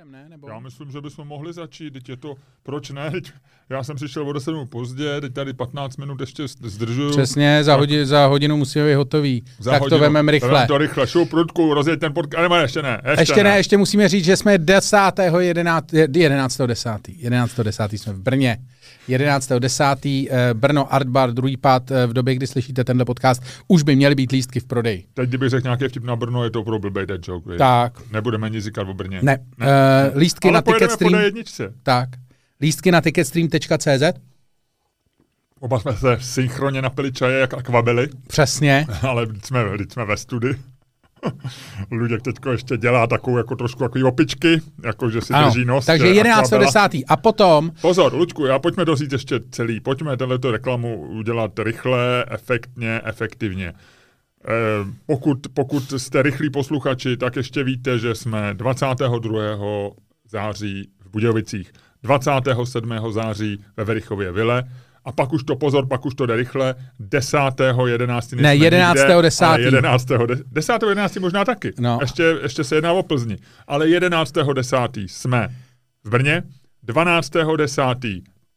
začneme, ne? Nebo... Já myslím, že bychom mohli začít, teď je to, proč ne? Teď, já jsem přišel o 10 minut pozdě, teď tady 15 minut ještě zdržuju. Přesně, za, hodinu, za hodinu musíme být hotový. Za tak hodinu. to vememe rychle. Vemem to rychle, šup prudku, rozjeď ten podcast, nebo ještě ne, ještě, Ještě ne, ještě musíme říct, že jsme 10. 11. 11. 10. 11. 10. jsme v Brně. 11. 10. eh, Brno Art Bar, druhý pád v době, kdy slyšíte tenhle podcast, už by měly být lístky v prodeji. Teď, kdybych řekl nějaký vtip na Brno, je to opravdu blbej ten joke. Tak. Nebudeme nic říkat o Brně. Ne, ne. Uh, lístky Ale na Ticketstream. jedničce. Tak. Lístky na ticketstream.cz. Oba jsme se synchronně napili čaje jak akvabely, Přesně. ale jsme, jsme ve studi. Luděk teďko ještě dělá takovou jako trošku jako opičky, jako že si Ano. drží nos. Takže že 11. akvabela. 10. A potom Pozor, Luďku, já pojďme doříct ještě celý. Pojďme tenhle reklamu udělat rychle, efektně, efektivně. E, pokud, pokud jste rychlí posluchači, tak ještě víte, že jsme 22. září v Budějovicích, 27. září ve Verichově Vile, a pak už to pozor, pak už to jde rychle. 10. 11. Ne, 11. Nikde, 10.. ale 11. de- 10. 11. možná taky. No. Ještě, ještě se jedná o Plzni. Ale 11. 10. jsme v Brně, 12. 10.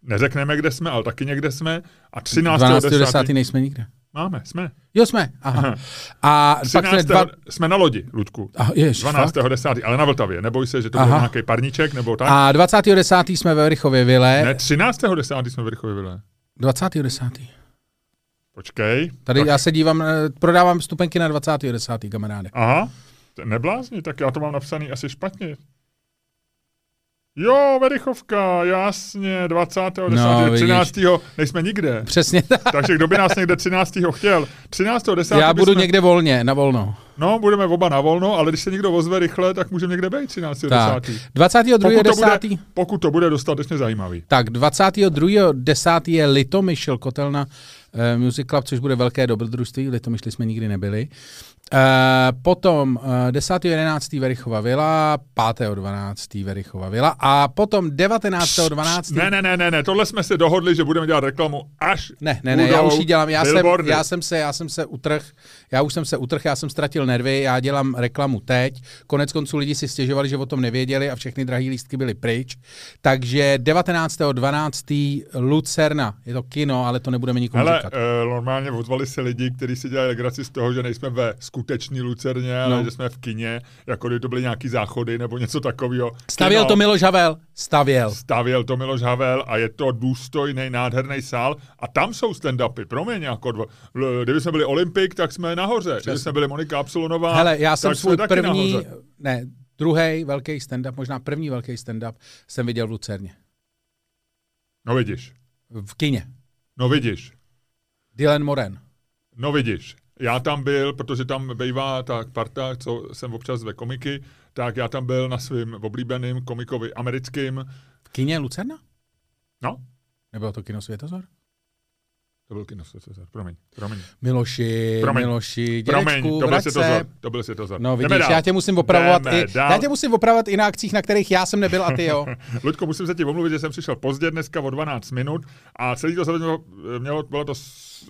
neřekneme, kde jsme, ale taky někde jsme. A 13. 12. 10. 10. nejsme nikde. máme, jsme. Jo, jsme. Aha. A pak 13. jsme dva... jsme na lodi, Ludku. A, jež, 12. fakt? 10. ale na Vltavě. Neboj se, že to Aha. bude nějaký parníček nebo tak. A 20. 10. jsme ve Rychově Vile. Ne, 13. 10. jsme v Rychově Vile. 20. 10. Počkej. Tady tak, já se dívám, prodávám vstupenky na 20. 10. kamaráde. Aha, to neblázni, tak já to mám napsaný asi špatně. Jo, Verichovka, jasně, 20. 10. No, vidíš. 13. nejsme nikde. Přesně tak. Takže kdo by nás někde 13. chtěl? 13. 10. Já budu bychom- někde volně, na volno. No, budeme oba na volno, ale když se někdo ozve rychle, tak můžeme někde být 13. Tak. 10. 22. Pokud to, 10. bude, pokud to bude dostatečně zajímavý. Tak 22. 10. je Litomyšl, kotelna uh, Music Club, což bude velké dobrodružství, Litomyšli jsme nikdy nebyli. Uh, potom uh, 10. 11. Verichova Vila, 5. 12. Verichova Vila a potom 19. 12. Ne, ne, ne, ne, ne, tohle jsme si dohodli, že budeme dělat reklamu až Ne, ne, ne, já už ji dělám. Já jsem, já jsem se, já jsem se utrh, já už jsem se utrh, já jsem ztratil nervy, já dělám reklamu teď. Konec konců lidi si stěžovali, že o tom nevěděli a všechny drahé lístky byly pryč. Takže 19.12. Lucerna, je to kino, ale to nebudeme nikomu Hele, říkat. uh, normálně ozvali se lidi, kteří si dělali legraci z toho, že nejsme ve skutečný Lucerně, ale No. že jsme v kině, jako kdyby to byly nějaký záchody nebo něco takového. Stavěl Kino to Miloš Havel, stavěl. Stavěl to Miloš Havel a je to důstojný, nádherný sál a tam jsou stand-upy. Promiň, jako dvo, kdyby jsme byli Olympik, tak jsme nahoře. Kdyby jsme byli Monika Absolonová, Hele, já jsem tak svůj jsme první, nahoře. ne, druhý velký stand-up, možná první velký stand-up jsem viděl v Lucerně. No vidíš, V kině. no vidíš, Dylan Moren. no vidíš. Já tam byl, protože tam bývá ta parta, co jsem občas ve komiky, tak já tam byl na svým oblíbeným komikovi americkým. V kině Lucerna? No, Nebylo to kino Světozor? To byl kino Světozar, promiň, promiň. Miloši, Promiň. Miloši, Promiň, dědečku, to byl vrať Světozor, se. to byl Světozor. No Jdeme vidíš, dál. já tě musím opravovat Jdeme i, dál. já tě musím opravovat i na akcích, na kterých já jsem nebyl a ty jo. Luďko, musím se ti omluvit, že jsem přišel pozdě dneska o 12 minut a celý to se mělo, mělo bylo to,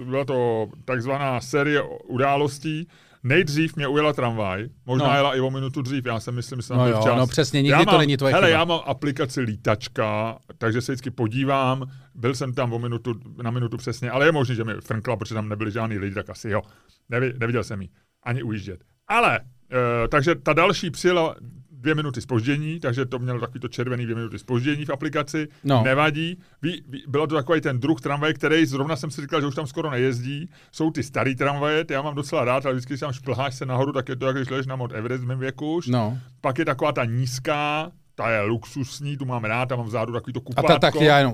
byla to takzvaná série událostí. Nejdřív mě ujela tramvaj, možná No. jela i o minutu dřív, já jsem myslím, že jsem No byl jo, včas. no přesně, nikdy já to mám, není tvoje hele, chyba. já mám aplikaci lítačka, takže se vždycky podívám, byl jsem tam o minutu, na minutu přesně, ale je možné, že mi frnkla, protože tam nebyli žádný lidi, tak asi jo. Nevi, neviděl jsem ji ani ujíždět. Ale, e, takže ta další přijela dvě minuty spoždění, takže to mělo takový to červený dvě minuty spoždění v aplikaci. No. Nevadí. Ví, ví, bylo to takový ten druh tramvaje, který zrovna jsem si říkal, že už tam skoro nejezdí. Jsou ty starý tramvaje, ty já mám docela rád, ale vždycky, když tam šplháš se nahoru, tak je to, jak když ležíš na Mount Everest v mém věku už. No. Pak je taková ta nízká, ta je luxusní, tu mám rád, tam mám vzadu takový to A kupátko. ta taky já jenom...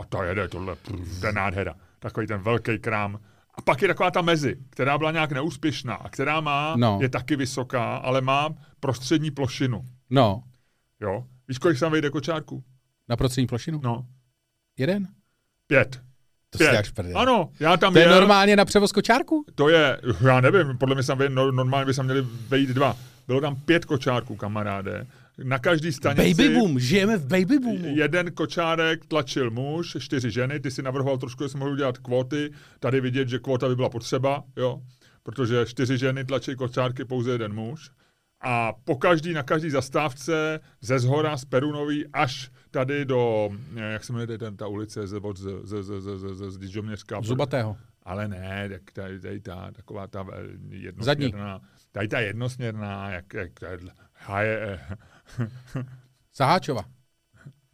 A to jede tohle, to je nádhera. Takový ten velký krám. A pak je taková ta mezi, která byla nějak neúspěšná a která má, No. je taky vysoká, ale má prostřední plošinu. No, Jo? Víš, kolik tam vejde kočárků? na procentní plošinu? No, Jeden? pět. To Pět. si. Ano, já tam To je normálně na převoz kočárku? to je, já nevím, podle mě tam vejde, no, normálně by se měli vejít dva. Bylo tam pět kočárků, kamaráde. Na každý stanici... Baby boom, žijeme v baby boomu. Jeden kočárek tlačil muž, čtyři ženy, ty si navrhoval trošku, jestli mohl udělat kvóty, tady vidět, že kvóta by byla potřeba, jo, protože čtyři ženy tlačí kočárky, pouze jeden muž. A po každý, na každý zastávce ze zhora z Perunový až tady do, eh, jak se jmenuje ten, ta ulice z, od, z, z, z, z, z, z, z Dižovněřka. Zubatého. Ale ne, tak tady, tady ta, taková ta eh, jednosměrná. Tady ta jednosměrná, jak, jak haje, Zaháčova.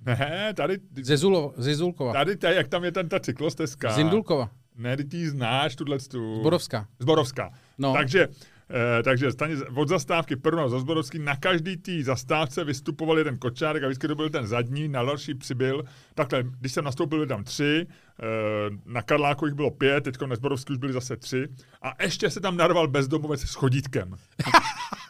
Ne, tady... Zezulo, Zezulkova. Tady, tady, jak tam je ten, ta cyklostezka. Zindulkova. Ne, ty ty znáš, tuhle tu... Zborovská. Zborovská. No. Takže Eh, takže stani, od zastávky Peruna za Zborovský na každý té zastávce vystupoval jeden kočárek a vždycky to byl ten zadní, na další přibyl. Takhle, když jsem nastoupil, byli tam tři, eh, na Karláku jich bylo pět, teď na Zborovský už byli zase tři a ještě se tam narval bezdomovec s chodítkem.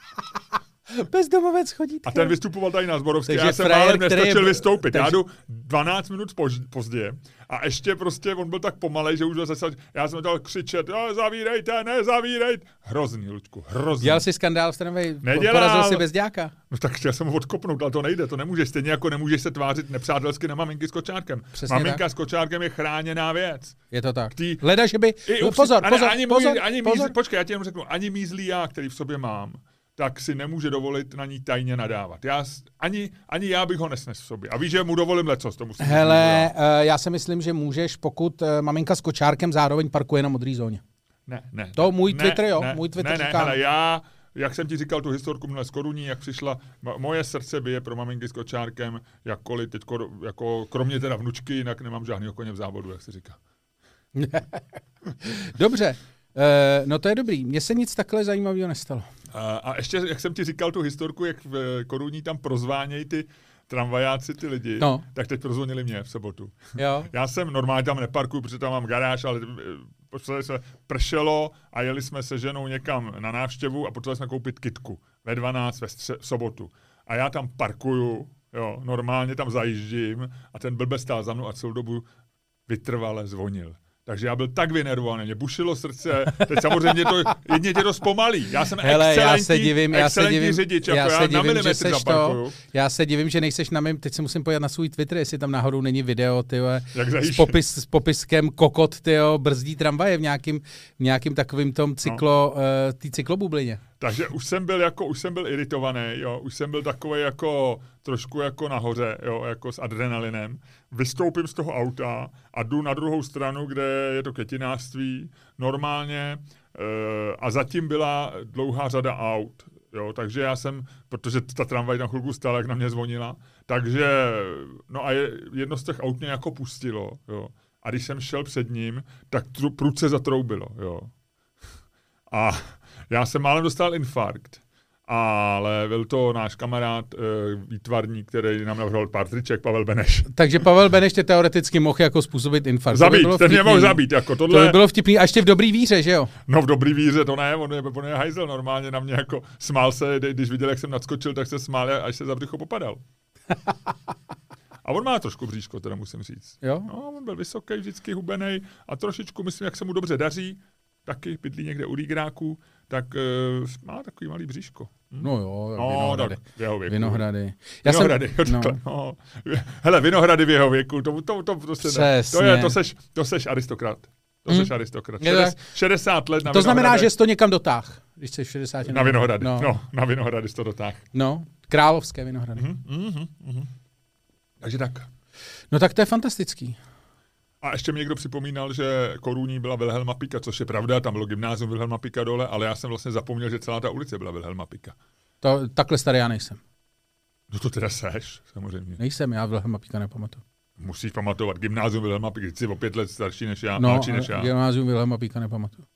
Bezdomovec chodí. A ten vystupoval tady na Zborovské. Já jsem ale nestačil je... vystoupit. Takže... Já jdu 12 minut pož, pozdě a ještě prostě on byl tak pomalej, že už zase, já jsem dal křičet, no, zavírejte, ne, zavírejte. Hrozný, Lučku, hrozný. Dělal si skandál v tramvaji, porazil si bezďáka. No tak chtěl jsem ho odkopnout, ale to nejde, to nemůžeš. Stejně jako nemůžeš se tvářit nepřátelsky na maminky s kočárkem. Přesně Maminka tak. s kočárkem je chráněná věc. Je to tak. Tý... Leda, že by... I, no, pozor, pozor, ani, pozor, ani pozor. Mízli, počkej, já ti jenom řeknu, ani mízlý já, který v sobě mám, tak si nemůže dovolit na ní tajně nadávat. Já, ani, ani já bych ho nesnes v sobě. A víš, že mu dovolím lecos, to musím Hele, uh, já si myslím, že můžeš, pokud uh, maminka s kočárkem zároveň parkuje na modrý zóně. Ne, ne. To můj ne, Twitter, jo, ne, můj Twitter ne, říká. Ne, hele, já, jak jsem ti říkal tu historku minule z Koruní, jak přišla, moje srdce bije pro maminky s kočárkem, jakkoliv teď, jako, kromě teda vnučky, jinak nemám žádného koně v závodu, jak se říká. Dobře, Uh, no to je dobrý. Mně se nic takhle zajímavého nestalo. Uh, a ještě, jak jsem ti říkal tu historku, jak v Koruní tam prozvánějí ty tramvajáci, ty lidi, no. tak teď prozvonili mě v sobotu. Jo. Já jsem normálně tam neparkuju, protože tam mám garáž, ale potřebovali jsme, pršelo a jeli jsme se ženou někam na návštěvu a potřebovali jsme koupit kitku ve 12 ve stře- v sobotu. A já tam parkuju, jo, normálně tam zajíždím a ten blbec stál za mnou a celou dobu vytrvale zvonil. Takže já byl tak vynervovaný, mě bušilo srdce, teď samozřejmě to, jedně tě to zpomalí. Já jsem Hele, excelentní, já se divím, já se divím, řidič, já, jako se já divím, na že seš to, já se divím, že nejseš na mém, teď se musím pojít na svůj Twitter, jestli tam náhodou není video, ty s, popis, s popiskem kokot, ty brzdí tramvaje v nějakým, v nějakým takovým tom cyklo, no. uh, tý cyklobublině. Takže už jsem byl jako, už jsem byl iritovaný, jo, už jsem byl takový jako trošku jako nahoře, jo, jako s adrenalinem. Vystoupím z toho auta a jdu na druhou stranu, kde je to ketinářství, normálně, e, a zatím byla dlouhá řada aut, jo, takže já jsem, protože ta tramvaj tam chvilku stála, jak na mě zvonila, takže, no a je, jedno z těch aut mě jako pustilo, jo. A když jsem šel před ním, tak tru, prudce zatroubilo, jo. A já jsem málem dostal infarkt, ale byl to náš kamarád, uh, výtvarník, který nám navrhoval pár triček, Pavel Beneš. Takže Pavel Beneš tě teoreticky mohl jako způsobit infarkt. Zabít, by ten mě mohl zabít. Jako tohle... To by bylo vtipný, a ještě v dobrý víře, že jo? No v dobrý víře to ne, on je, on je hajzel normálně na mě jako smál se, když viděl, jak jsem nadskočil, tak se smál, až se za břicho popadal. A on má trošku bříško, teda musím říct. Jo? No, on byl vysoký, vždycky hubený a trošičku, myslím, jak se mu dobře daří, taky bydlí někde u Lígráků, tak uh, má takový malý bříško. Hm? No jo, no, vinohrady. Tak v jeho věku. Vinohrady. Já vinohrady, jsem, no. no. Hele, vinohrady v jeho věku, to, to, to, to, se Přesně. to, je, to, seš, to seš aristokrat. To hmm. seš aristokrat. 60, 60 let na To znamená, že jsi to někam dotáh, když jsi 60 Na Vinohrady, no. no na Vinohrady jsi to dotáh. No, královské Vinohrady. Mm-hmm, mm-hmm. Takže tak. No tak to je fantastický. A ještě mi někdo připomínal, že Koruní byla Wilhelma Pika, což je pravda, tam bylo gymnázium Wilhelma Pika dole, ale já jsem vlastně zapomněl, že celá ta ulice byla Wilhelma Pika. To, takhle starý já nejsem. No to teda seš, samozřejmě. Nejsem, já Wilhelma Pika nepamatuju. Musíš pamatovat, gymnázium Wilhelma Pika, jsi o pět let starší než já, no, mladší než já. gymnázium Wilhelma Pika nepamatuju.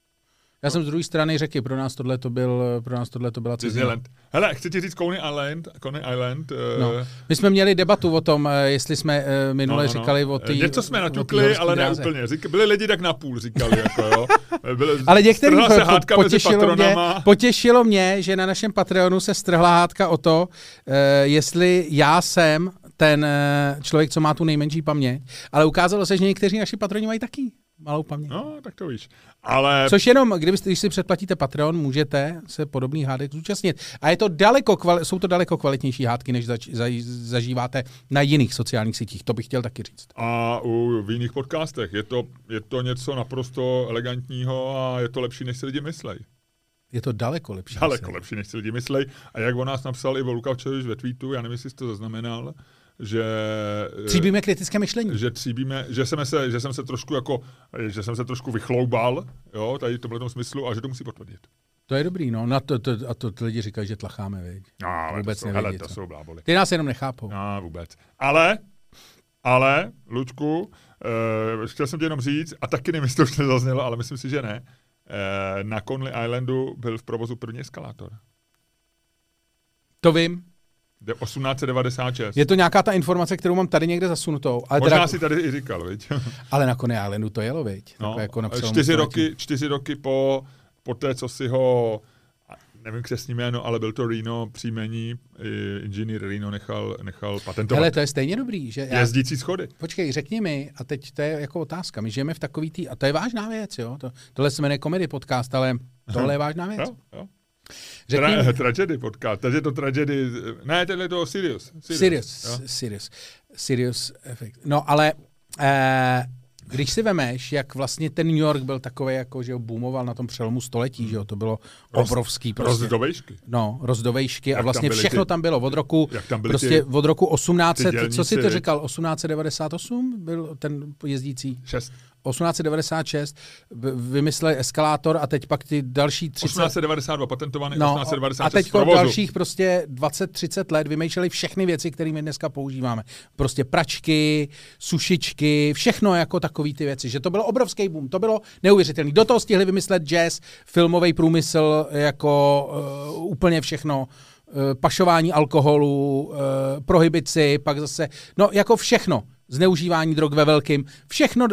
Já jsem z druhé strany řeky, pro nás tohle to, byl, pro nás tohle to byla cizina. Hele, chci ti říct Coney Island. Coney Island uh... no. My jsme měli debatu o tom, eh, jestli jsme uh, minule no, no, no. říkali o té Něco jsme naťukli, ale ne úplně. byli lidi tak napůl, říkali. jako, jo. Byli, ale některý se hádka potěšilo, mě, potěšilo mě, že na našem Patreonu se strhla hádka o to, uh, jestli já jsem ten člověk, co má tu nejmenší paměť, ale ukázalo se, že někteří naši patroni mají taky malou paměť. No, tak to víš. Ale... Což jenom, kdybyste, když si předplatíte Patreon, můžete se podobných hádek zúčastnit. A je to daleko, kvali- jsou to daleko kvalitnější hádky, než zač- za- zažíváte na jiných sociálních sítích. To bych chtěl taky říct. A u, v jiných podcastech je to, je to něco naprosto elegantního a je to lepší, než si lidi myslejí. Je to daleko lepší. Daleko než lepší, než si lidi myslej. A jak on nás napsal i Volkavčovič ve tweetu, já nevím, jestli jsi to zaznamenal, že... Tříbíme kritické myšlení. Že tříbíme, že jsem se, že jsem se trošku jako, že jsem se trošku vychloubal, jo, tady v tomhle smyslu, a že to musí potvrdit. To je dobrý, no. Na to, to, a to ty lidi říkají, že tlacháme, viď. No, ale Vůbec to jsou, nevědí, hele, to co. jsou bláboli. Ty nás jenom nechápou. No, vůbec. Ale, ale, Lučku, uh, chtěl jsem ti jenom říct, a taky nevím, jestli to už nezaznělo, ale myslím si, že ne, uh, na Conley Islandu byl v provozu první eskalátor. To vím. De- 1896. Je to nějaká ta informace, kterou mám tady někde zasunutou. Ale, Možná teda, si tady i říkal, viď? ale na Coney Islandu to jelo, viď? No, Takové jako na čtyři, roky, čtyři roky po, po té, co si ho, nevím křesní jméno, ale byl to Reno příjmení, inženýr Reno nechal, nechal patentovat. Hele, to je stejně dobrý, že já, Jezdící schody. Počkej, řekni mi, a teď to je jako otázka, my žijeme v takový tý, a to je vážná věc, jo, to, tohle se jmenuje Comedy Podcast, ale tohle je vážná věc. Jo, jo. Řekni Tra- tragedy podcast, takže to tragedy, ne, tenhle je to Sirius. Sirius, jo. Sirius, Sirius efekt. No ale eh, když si vemeš, jak vlastně ten New York byl takový, jako že ho boomoval na tom přelomu století, že jo, to bylo Roz- obrovský Prostě. prostě. do vejšky. No, rozdovejšky a Jak tam vlastně byly všechno ty- tam bylo od roku, jak tam prostě ty- od roku 1800, ty co si to říkal, 1898 byl ten jezdící? Šest. 1896 v- vymysleli eskalátor a teď pak ty další 30... 1892 patentovaný, No, 1896 a teď provozu. dalších prostě 20-30 let vymýšleli všechny věci, které my dneska používáme. Prostě pračky, sušičky, všechno jako takový ty věci. Že to bylo obrovský boom, to bylo neuvěřitelný. Do toho stihli vymyslet jazz, filmový průmysl, jako uh, úplně všechno eh, pašování alkoholu, eh, prohibici, pak zase, no jako všechno, zneužívání drog ve velkým, všechno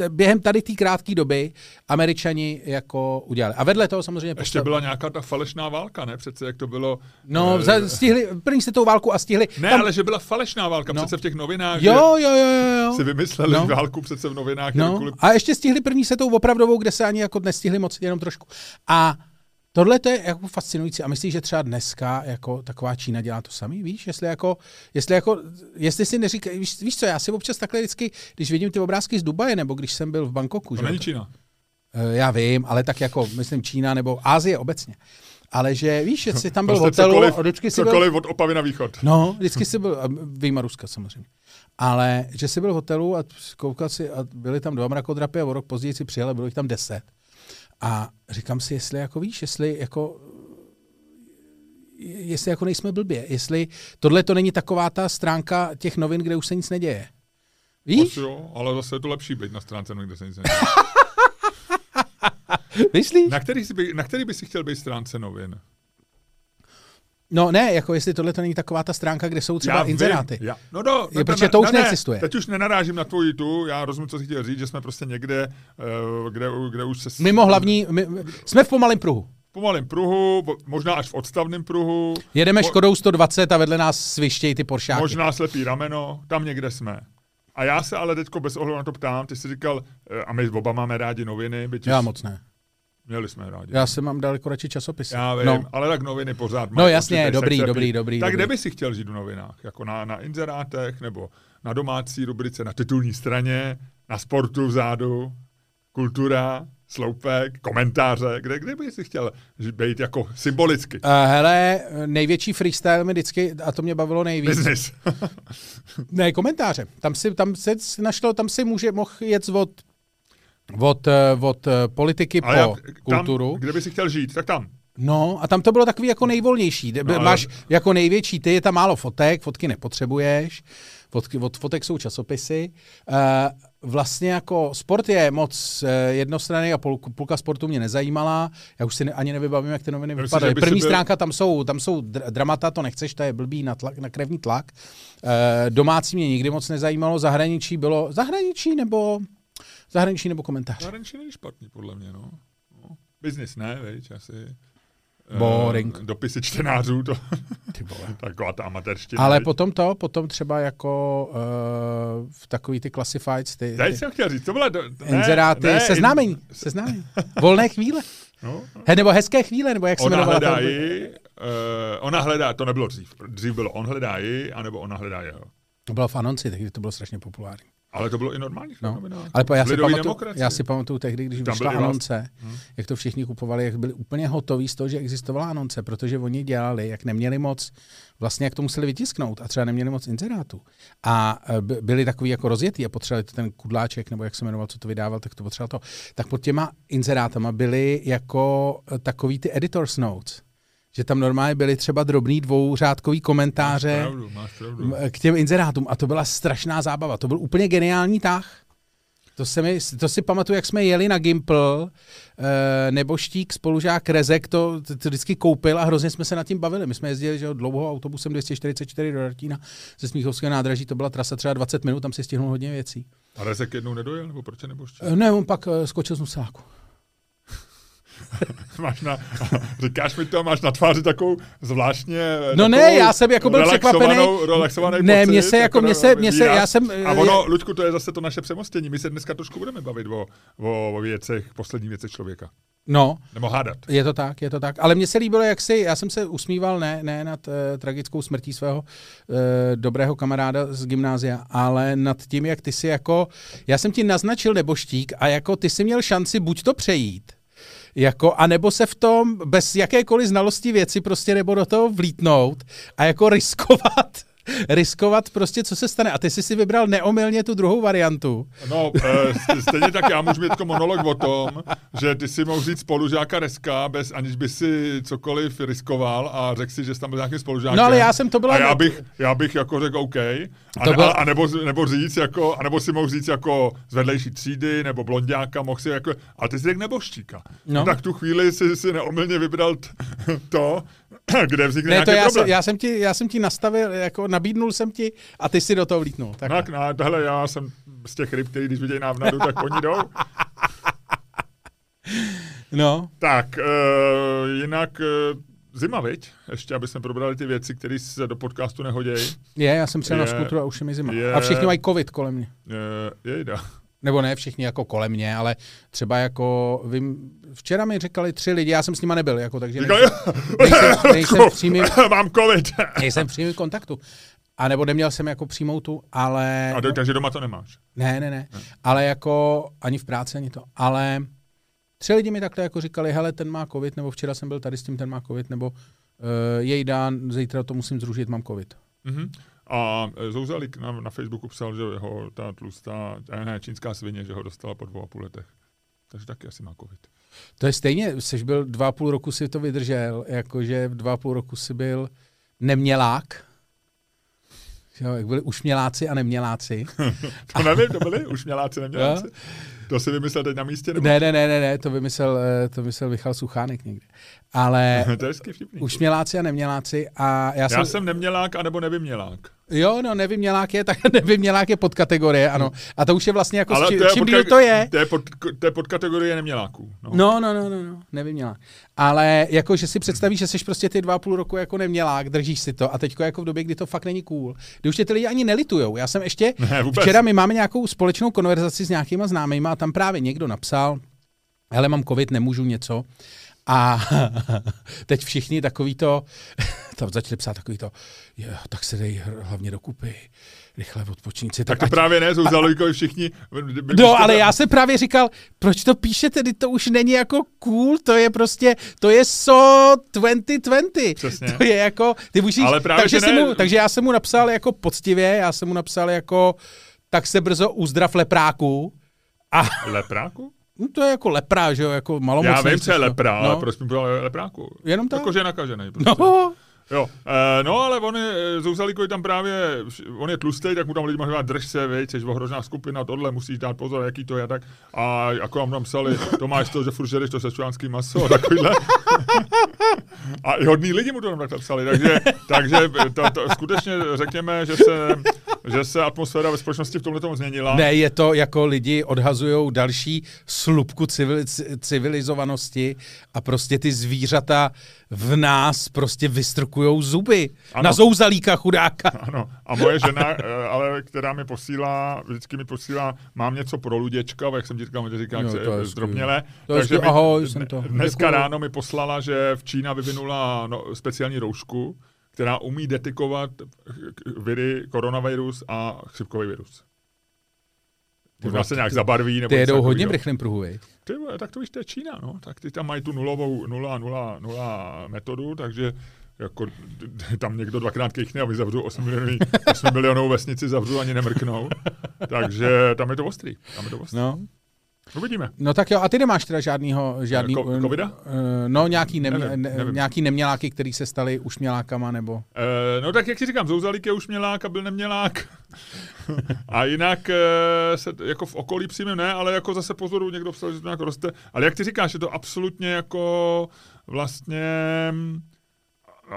eh, během tady té krátké doby američani jako udělali. A vedle toho samozřejmě Ještě byla nějaká ta falešná válka, ne? Přece jak to bylo... No, za, stihli první světovou válku a stihli. Ne, ale že byla falešná válka No. přece v těch novinách, Jo, jo, jo, jo. si vymysleli No. válku přece v novinách. No, jakkoliv- a ještě stihli první světovou opravdovou, kde se ani jako nestihli moc, jenom trošku. A tohle to je jako fascinující. A myslíš, že třeba dneska jako taková Čína dělá to samý? Víš, jestli jako, jestli jako, jestli si neříká, víš, víš co, já si občas takhle vždycky, když vidím ty obrázky z Dubaje, nebo když jsem byl v Bangkoku, To že? není Čína. Eh, Já vím, ale tak jako, myslím Čína nebo Ázie obecně. Ale že víš, že jsi tam byl v Prostě hotelu cokoliv, a vždycky si byl, cokoliv od Opavy na východ. No, vždycky jsi byl, vyjma Ruska samozřejmě. Ale že jsi byl v hotelu a koukal si, a byli tam dva mrakodrapy a o rok později si přijel a bylo jich tam deset. A říkám si, jestli jako víš, jestli jako jestli jako nejsme blbě, jestli tohle to není taková ta stránka těch novin, kde už se nic neděje. Víš? Asi jo, ale zase je to lepší být na stránce, kde se nic neděje. Myslíš? na, který by, na který by si chtěl být stránce novin? No ne, jako jestli tohle to není taková ta stránka, kde jsou třeba Já inzeráty. Vím, já, no do, Je, protože to už neexistuje. Teď už nenarážím na tvoji tu, já rozumím, co jsi chtěl říct, že jsme prostě někde, uh, kde, kde už se... Mimo hlavní, my, jsme v pomalém pruhu. V pomalém pruhu, možná až v odstavném pruhu, Jedeme Mo- Škodou 120 a vedle nás svištějí ty Poršáky. možná slepý rameno, tam někde jsme. A já se ale teďko bez ohledu na to ptám, ty jsi říkal, eh, a my oba máme rádi noviny, byť Já moc ne. Měli jsme rádi. Já jsem mám daleko radši časopisy. Já vím, no. ale tak noviny pořád No jasně, dobrý, dobrý, appeal. dobrý, Tak dobrý. kde by si chtěl žít v novinách? Jako na, na inzerátech, nebo na domácí rubrice, na titulní straně, na sportu vzadu, kultura, sloupek, komentáře, kde, kde by si chtěl být jako symbolicky? Uh, hele, největší freestyle mi vždycky, a to mě bavilo nejvíc, Business. ne, komentáře. Tam si, tam se našlo, tam si může mohl jet od, od, eh, od eh, politiky po Ale jak- kulturu. Tam, kde by si chtěl žít, tak tam. No a tam to bylo takový jako nejvolnější. No, No, ale- Máš jako největší, ty je tam málo fotek, fotky nepotřebuješ, fotky, od fotek jsou časopisy. Uh, vlastně jako sport je moc jednostranný a půl, půlka sportu mě nezajímala. Já už si ne, ani nevybavím, jak ty noviny Myslím, vypadaly. První byl- stránka, tam jsou, tam jsou dr- dramata, to nechceš, to je blbý na, tlak, na krevní tlak. Uh, domácí mě nikdy moc nezajímalo, zahraničí bylo, zahraničí nebo, zahraničí nebo komentář. Zahraničí není špatný, podle mě, no. no. Business ne, veď, asi. Eh, Boring. dopisy čtenářů, to Ty vole. taková ta amatérština. Ale veď. potom to, potom třeba jako uh, v takový ty classifieds, ty, Teď ty jsem chtěl říct, to byla... Do, ne, inzeráty, ne, seznámení, seznámení. Volné chvíle. No, He, nebo hezké chvíle, nebo jak se ona jmenovala. hledá ji, uh, ona hledá, to nebylo dřív. Dřív bylo on hledá ji, anebo ona hledá jeho. To bylo v Anonci, takže to bylo strašně populární. Ale to bylo i normální No. novinách. Ale já si, pamatuju, já si pamatuju tehdy, když Tam vyšla vlast- anonce, Hmm. jak to všichni kupovali, jak byli úplně hotoví z toho, že existovala anonce, protože oni dělali, jak neměli moc, vlastně jak to museli vytisknout a třeba neměli moc inzerátů. A e, by- byli takový jako rozjetý a potřebovali to ten kudláček, nebo jak se jmenoval, co to vydával, tak to potřeboval to. Tak pod těma inzerátama byly jako e, takový ty editor's notes. Že tam normálně byly třeba drobný dvouřádkový komentáře Máš pravdu, máš pravdu. k těm inzerátům a to byla strašná zábava. To byl úplně geniální tah. To, se mi, to si pamatuju, jak jsme jeli na Gimple, eh, nebo štík, spolužák Rezek to, to, to vždycky koupil a hrozně jsme se nad tím bavili. My jsme jezdili že dlouho autobusem 244 do Dartína ze Smíchovského nádraží, to byla trasa třeba 20 minut, tam si stihnul hodně věcí. A Rezek jednou nedojel, nebo proč nebo ještě? Eh, Ne, on pak eh, skočil z Nusáku. máš na, říkáš mi to, máš na tváři takovou zvláštně No ne, já jsem jako byl překvapený. Relaxovaný Ne, pocit, mně se jako, na mně se, mně se, já jsem... A ono, Luďku, to je zase to naše přemostění. My se dneska trošku budeme bavit o, o, o věcech, posledních věcech člověka. No, Nebo hádat. Je to tak, je to tak. Ale mně se líbilo, jak si, já jsem se usmíval ne, ne nad uh, tragickou smrtí svého uh, dobrého kamaráda z gymnázia, ale nad tím, jak ty si jako, já jsem ti naznačil neboštík a jako ty si měl šanci buď to přejít, jako, anebo se v tom bez jakékoliv znalosti věci prostě nebo do toho vlítnout a jako riskovat, riskovat prostě, co se stane. A ty jsi si vybral neomylně tu druhou variantu. No, e, stejně tak já můžu mít jako monolog o tom, že ty si mohl říct spolužáka Reska, bez aniž by si cokoliv riskoval a řekl si, že jsi tam byl nějakým spolužákem. No ale já jsem to byla... A já bych, já bych jako řekl OK. A, To ne, bylo- a, a nebo, nebo, říct jako, a nebo si mohl říct jako z vedlejší třídy, nebo blondiáka, mohl si jako, a ty si řekl neboštíka. No. No. tak tu chvíli si, si neomylně vybral t, to, kde vznikne Ne, nějaký to já problém. jsem, já, jsem ti, já jsem ti nastavil, jako nabídnul jsem ti a ty si do toho vlítnul. Tak. Tak, no, tohle já jsem z těch ryb, který když vidějí návnadu, tak oni jdou. No, Tak, uh, jinak uh, zima, viď? Ještě, aby jsme probrali ty věci, které se do podcastu nehodějí. je, já jsem přijel na Je- skutru a už je mi zima. je- A všichni mají covid kolem mě. Uh, jejda. Nebo ne všichni jako kolem mě, ale třeba jako, vím, včera mi říkali tři lidi, já jsem s nima nebyl, jako, takže Říkal, nejsem, nejsem, nejsem, v přímým, mám covid. nejsem v přímým kontaktu. A nebo neměl jsem jako přímou tu, ale... A do, takže doma to nemáš. Ne, ne, ne. Ale jako ani v práci, ani to. Ale tři lidi mi takhle jako říkali, hele, ten má covid, nebo včera jsem byl tady s tím, ten má covid, nebo uh, jej dán, zítra to musím zrušit, mám covid. Mhm. A eh, Zouzalík na, na Facebooku psal, že jeho ta tlustá, eh, ne, čínská svině, že ho dostala po dvou a půl letech. Takže taky asi má covid. To je stejně, jsi byl dva a půl roku si to vydržel, jakože v dva a půl roku si byl nemělák, jo, jak byli ušměláci a neměláci. To nevím, to byli už měláci, neměláci. To si vymyslel teď na místě? Nebo? Ne, ne, ne, ne, ne, to vymyslel, eh, to vymyslel Michal Suchánek někde. Ale to je vtipný. ušměláci a neměláci a já jsem... Já jsem nemělák, anebo nevymělák. Jo, no, nevymělák je, tak nevymělák je podkategorie, ano. A to už je vlastně jako, Ale či, to je, čím podka- to je. To je, pod, to je podkategorie neměláků. No. No, no, no, no, no, nevymělák. Ale jako, že si představíš, že jsi prostě ty dva a půl roku jako nemělák, držíš si to a teďko jako v době, kdy to fakt není cool, kdy už tě ty lidi ani nelitujou. Já jsem ještě, Ne, vůbec. včera my máme nějakou společnou konverzaci s nějakýma známýma a tam právě někdo napsal, hele, mám covid, nemůžu něco. A teď všichni takový to, tam začali psát takový to, jo, tak se dej hlavně dokupy, rychle odpočinci. Tak to právě ne, jsou Zalojkovi všichni. No, ale já jsem právě říkal, proč to píšete, teď to už není jako cool, to je prostě, to je so 2020. Přesně. To je jako, ty musíš, Ale právě, takže, že ne. mu, takže já jsem mu napsal jako poctivě, já jsem mu napsal jako, tak se brzo uzdrav lepráku. A Lepráku? No, to je jako lepra, že jo, jako malomocný. Já vím, co je lepra, ale no. proč mi bylo lepráku? Jenom tak? Jako, že je nakažený. Prostě. No, Jo, e, no ale on je, Zouzalíkovi tam právě, on je tlustý, tak mu tam lidi říkat, drž se, vej, jsi ohrožená skupina, tohle musíš dát pozor, jaký to je, tak a jako nám tam psali, to máš to, že furt žereš to sečuánský maso a takovýhle. a i hodný lidi mu to tam takhle psali, takže, takže to, to, skutečně řekněme, že se, že se atmosféra ve společnosti v tomhle tomu změnila. ne, je to jako lidi odhazují další slupku civil, ci- civilizovanosti a prostě ty zvířata v nás prostě vystrkujou zuby. Ano. Na zouzalíka chudáka. Ano, a moje žena, eh, ale která mi posílá, vždycky mi posílá, mám něco pro luděčka, jak jsem ti říkal, mě říká je zdrobněle. To Takže skvělé. Ahoj, jsem to. Dneska Děkuju. ráno mi poslala, že v Čína vyvinula no, speciální roušku, která umí detekovat viry, koronavirus a chřipkový virus. Možná se nějak zabarví. Nebo Ty jedou hodně v rychlém pruhu, viď? Ty, tak to víš, to je Čína, no. Tak ty tam mají tu nulovou, nula, nula, nula metodu, takže jako tam někdo dvakrát kýchne a vyzavřou 8 milionů, 8 milionovou vesnici, zavřou ani nemrknou. Takže tam je to ostrý. Tam je to ostrý. No. Uvidíme. No tak jo, a ty nemáš teda žádnýho, žádný... Ko- covida? eh, No nějaký, nemě, Nevím, ne, nevím. nějaký neměláky, který se staly už mělákama, nebo... E, no tak jak si říkám, Zouzalík je už mělák a byl nemělák. a jinak e, se jako v okolí přímě ne, ale jako zase pozoru někdo psal, že to nějak roste. Ale jak ty říkáš, je to absolutně jako vlastně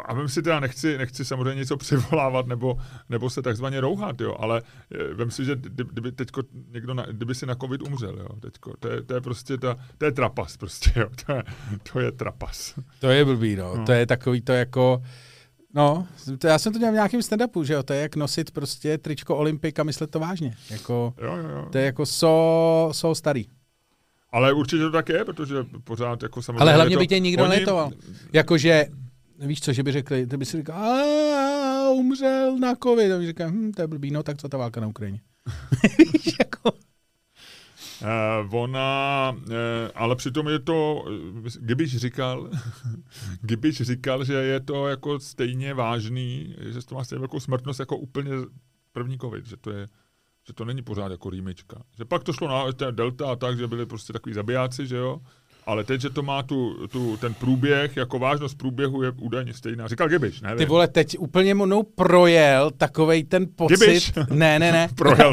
a vem si teda, nechci, nechci samozřejmě něco přivolávat nebo, nebo se takzvaně rouhat, jo, ale eh, vem si, že kdy- kdyby teďko někdo, na, kdyby si na covid umřel, jo, teďko, to je, to je prostě ta, to je trapas prostě, jo, to je, to je trapas. To je blbý, no. No. To je takový to jako... No, to já jsem to měl v nějakém stand-upu, že jo, to je jak nosit prostě tričko Olympik a myslet to vážně. Jako, Jo, jo, jo. to je jako so, so starý. Ale určitě to tak je, protože pořád jako samozřejmě... Ale hlavně to, by tě nikdo oni- nelitoval. Jakože, víš co, že by řekli, ty by si říkal, "A, umřel na covid. A my říkám, hm, to je blbý, no tak co ta válka na Ukrajině. Víš, jako, Eh, ona, eh, ale přitom je to, eh, kdybych říkal, kdybych říkal, že je to jako stejně vážný, že to má stejně velkou smrtnost jako úplně první covid, že to je, že to není pořád jako rýmička. Že pak to šlo na delta a tak, že byli prostě takový zabijáci, že jo, ale teď, že to má tu, tu, ten průběh, jako vážnost průběhu je údajně stejná. Říkal Gibiš, ne? ty vole, teď úplně mnou projel takovej ten pocit. Gibiš. Ne, ne, ne. Projel.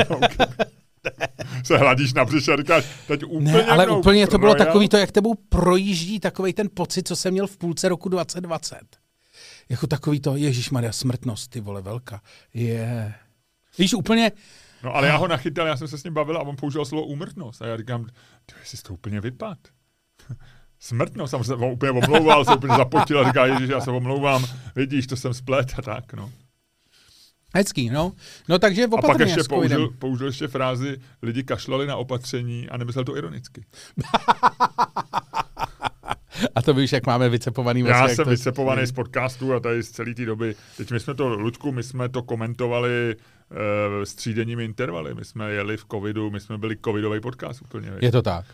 se hladíš na břiše a říkáš, teď úplně Ne, ale mnou úplně to bylo projel. takový to, jak tebou projíždí takový ten pocit, co jsem měl v půlce roku 2020. Jako takový to, Ježíš Maria, smrtnost, ty vole, velká. Je. Yeah. Víš, úplně, No ale já ho nachytal, já jsem se s ním bavil a on použil slovo úmrtnost. A já říkám, ty jsi to úplně vypad. Smrtnost, jsem se úplně omlouval, se úplně zapotil a říká, ježiš, já se omlouvám, vidíš, to jsem splet a tak, no. hezký, no. No takže A pak opatrně ještě použil, použil ještě frázi, lidi kašlali na opatření a nemyslel to ironicky. A to víš, jak máme vycepovaný Já vlastně, jak jsem to- vycepovaný z podcastu a tady z celé té doby. Teď my jsme to, Luďku, my jsme to komentovali uh, s třídenními intervaly. My jsme jeli v covidu, my jsme byli covidový podcast úplně. Je to tak.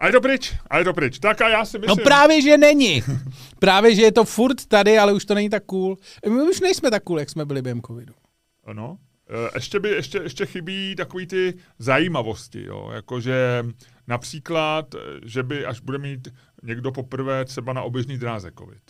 A je to pryč, a je to pryč. Tak a já si No myslím... právě, že není. Právě, že je to furt tady, ale už to není tak cool. My už nejsme tak cool, jak jsme byli během covidu. Ano. Eh, Ještě, by, ještě, ještě chybí takový ty zajímavosti, jo? jakože například, eh, že by až bude mít někdo poprvé třeba na oběžný dráze covid.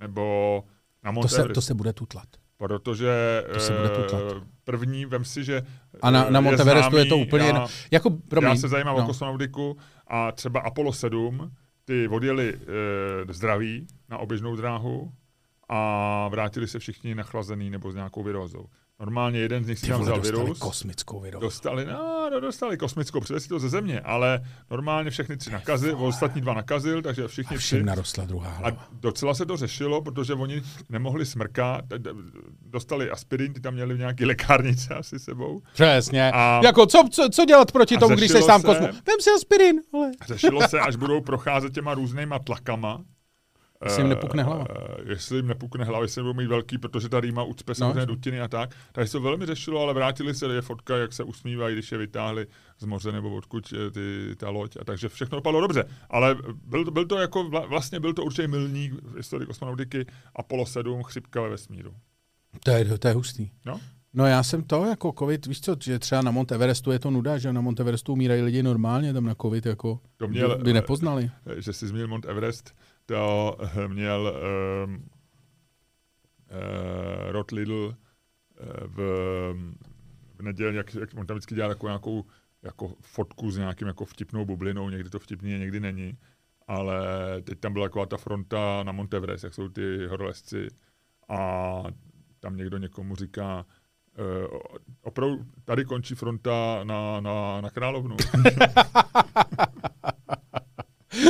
Nebo na Mount To se, to se bude tutlat. Protože To se bude eh, tutlat. první, vem si, že A na, eh, na Mount Everestu je to úplně já, jedno. Jako, promiň, já se zajímám o no. kosmonautiku a třeba Apollo 7, ty odjeli e, zdraví na oběžnou dráhu a vrátili se všichni nachlazený nebo s nějakou virózou. Normálně jeden z nich si tam vzal dostali virus. kosmickou viru. Dostali, no, no, dostali kosmickou, přivez to ze země, ale normálně všechny tři nakazil, ostatní dva nakazil, takže všichni A tři. narostla druhá A hlava. docela se to řešilo, protože oni nemohli smrkat, dostali aspirin, ty tam měli v nějaký lékárnice asi sebou. Přesně. A- jako, co, co, co dělat proti A tomu, když jsi sám se- kosmu? Vem si aspirin, ale. Řešilo se, až budou procházet těma různýma tlakama. Jestli jim nepukne hlava. eh, jestli jim nepukne hlava, jestli budou mít velký, protože ta rýma ucpe No. samozřejmě dutiny a tak. Takže se to velmi řešilo, ale vrátili se, je fotka, jak se usmívají, když je vytáhli z moře nebo odkud eh, ty, ta loď. A takže všechno dopadlo dobře. Ale byl to, byl to jako, vla- vlastně byl to určitě milník v historii kosmonautiky Apollo 7, chřipka ve vesmíru. To je, to je hustý. No? No já jsem to jako covid, víš co, že třeba na Mount Everestu je to nuda, že na Mount Everestu umírají lidi normálně, tam na covid jako To měl, by, by nepoznali. že jsi zmínil Mount Everest, to měl um, uh, Rod Lidl eh, v, v neděli, jak, jak on tam vždycky dělá takovou nějakou jako fotku s nějakým jako vtipnou bublinou, někdy to vtipný je, někdy není. Ale teď tam byla taková ta fronta na Mount Everest, jak jsou ty horolezci a tam někdo někomu říká, uh, opravdu tady končí fronta na, na, na Královnu.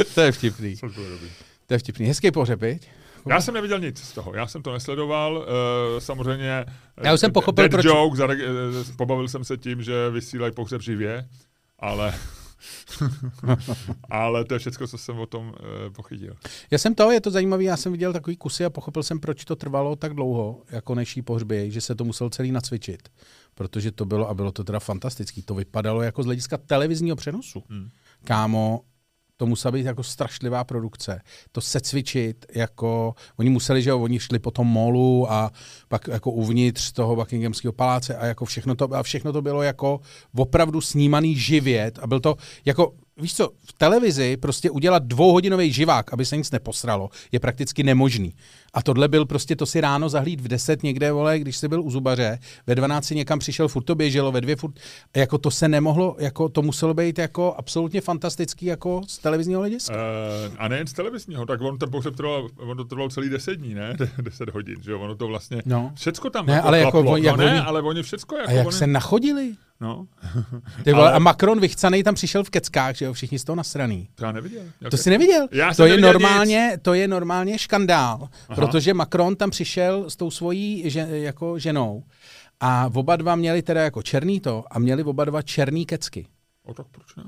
to je vtipný. Což bylo dobrý. To je vtipný. Hezký pohřeb, viď? Já jsem neviděl nic z toho, já jsem to nesledoval, uh, samozřejmě... Já už jsem pochopil, dead proč- joke, zareg- eh, pobavil jsem se tím, že vysílají pohřeb živě, ale Ale to je všechno, co jsem o tom uh, pochytil. Já jsem to, je to zajímavé, já jsem viděl takový kusy a pochopil jsem, proč to trvalo tak dlouho, jako než jí pohřběj, že se to musel celý nacvičit. Protože to bylo, a bylo to teda fantastický, to vypadalo jako z hlediska televizního přenosu. Hmm. Kámo, to musela být jako strašlivá produkce. To se cvičit, jako, oni museli, že jo, oni šli po tom molu a pak jako uvnitř toho Buckinghamského paláce a jako všechno to, a všechno to bylo jako opravdu snímaný živět a byl to jako víš co, v televizi prostě udělat dvouhodinový živák, aby se nic neposralo, je prakticky nemožný. A tohle byl prostě, to si ráno zahlíd v 10 někde, vole, když jsi byl u zubaře, ve 12 někam přišel, furt to běželo, ve dvě furt, jako to se nemohlo, jako to muselo být jako absolutně fantastický jako z televizního hlediska. Uh, a nejen z televizního, tak on ten pohřeb trval, on to trvalo celý 10 dní, ne? 10 hodin, že jo, ono to vlastně, no. všecko tam ne, jako ale jako, klaplo. jak no ne, oni, ale oni všecko jako A jak oni, se nachodili? No. Ty vole, ale... A Macron vychcanej tam přišel v keckách, že jo, všichni z toho nasraný. To já neviděl. Jak to jsi neviděl? Já to, je normálně, nic. to je normálně škandál, Aha. protože Macron tam přišel s tou svojí že, jako ženou a oba dva měli teda jako černý to a měli oba dva černý kecky. O tak proč ne?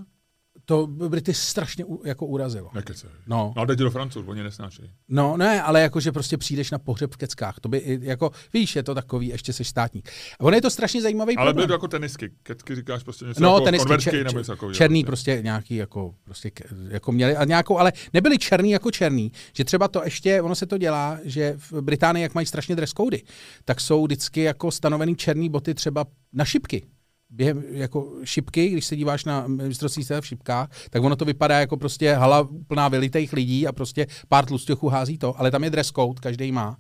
To Brity strašně u, jako urazilo. Nekece. No. no ale teď do Francouz, oni nesnášejí. No ne, ale jako, že prostě přijdeš na pohřeb v keckách. To by, jako, víš, je to takový, ještě seš státník. A ono je to strašně zajímavý Ale byly to jako tenisky. Kecky říkáš prostě něco No, jako tenisky, konverzky čer, nebo něco takového. černý prostě nějaký jako, prostě jako měli, a nějakou, ale nebyli černý jako černý, že třeba to ještě, ono se to dělá, že v Británii, jak mají strašně dress cody, tak jsou vždycky jako stanovený černý boty třeba na šipky. Během jako šipky, když se díváš na mistrovství světa v šipkách, tak ono to vypadá jako prostě hala plná vylitých lidí a prostě pár tlustěchů hází to, ale tam je dress code, každý má.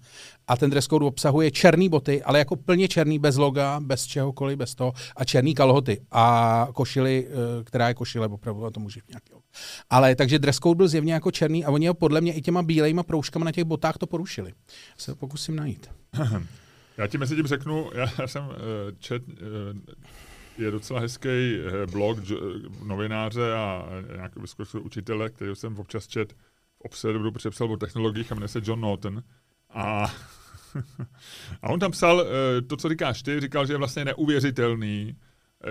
A ten dress code obsahuje černý boty, ale jako plně černý, bez loga, bez čehokoliv, bez toho, a černý kalhoty a košily, eh, která je košile, opravdu to může nějaký. Ale takže dress code byl zjevně jako černý a oni ho podle mě i těma bílejma proužkama na těch botách to porušili. Se to pokusím najít. Já ti mezi tím řeknu, já, jsem uh, čet, uh, je docela hezký uh, blog uh, novináře a uh, nějakého vysokoškolského učitele, který jsem občas čet v obsedu, protože psal o technologiích a jmenuje se John Norton. A, a on tam psal to, co říkáš ty, říkal, že je vlastně neuvěřitelný, eh,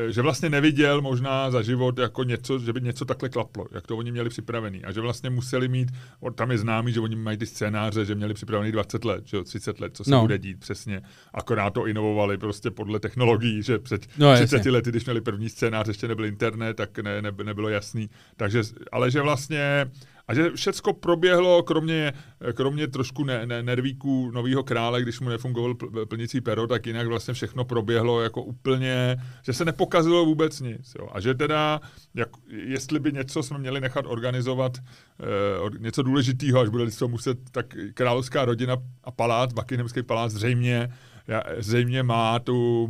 že vlastně neviděl možná za život jako něco, že by něco takhle klaplo, jak to oni měli připravený. A že vlastně museli mít, tam je známý, že oni mají ty scénáře, že měli připravený 20 let, že jo, 30 let, co se No. bude dít přesně. Akorát to inovovali prostě podle technologií, že před No, no, jasně. 30 lety, když měli první scénář, ještě nebyl internet, tak ne, ne, nebylo jasný. Takže, ale že vlastně a že všecko proběhlo, kromě, kromě trošku ne, ne, nervíků nového krále, když mu nefungoval pl- plnicí pero, tak jinak vlastně všechno proběhlo jako úplně, že se nepokazilo vůbec nic. Jo. A že teda, jak, jestli by něco jsme měli nechat organizovat, eh, něco důležitého, až bude to muset, tak královská rodina a palác, Buckinghamský palác zřejmě, zřejmě má tu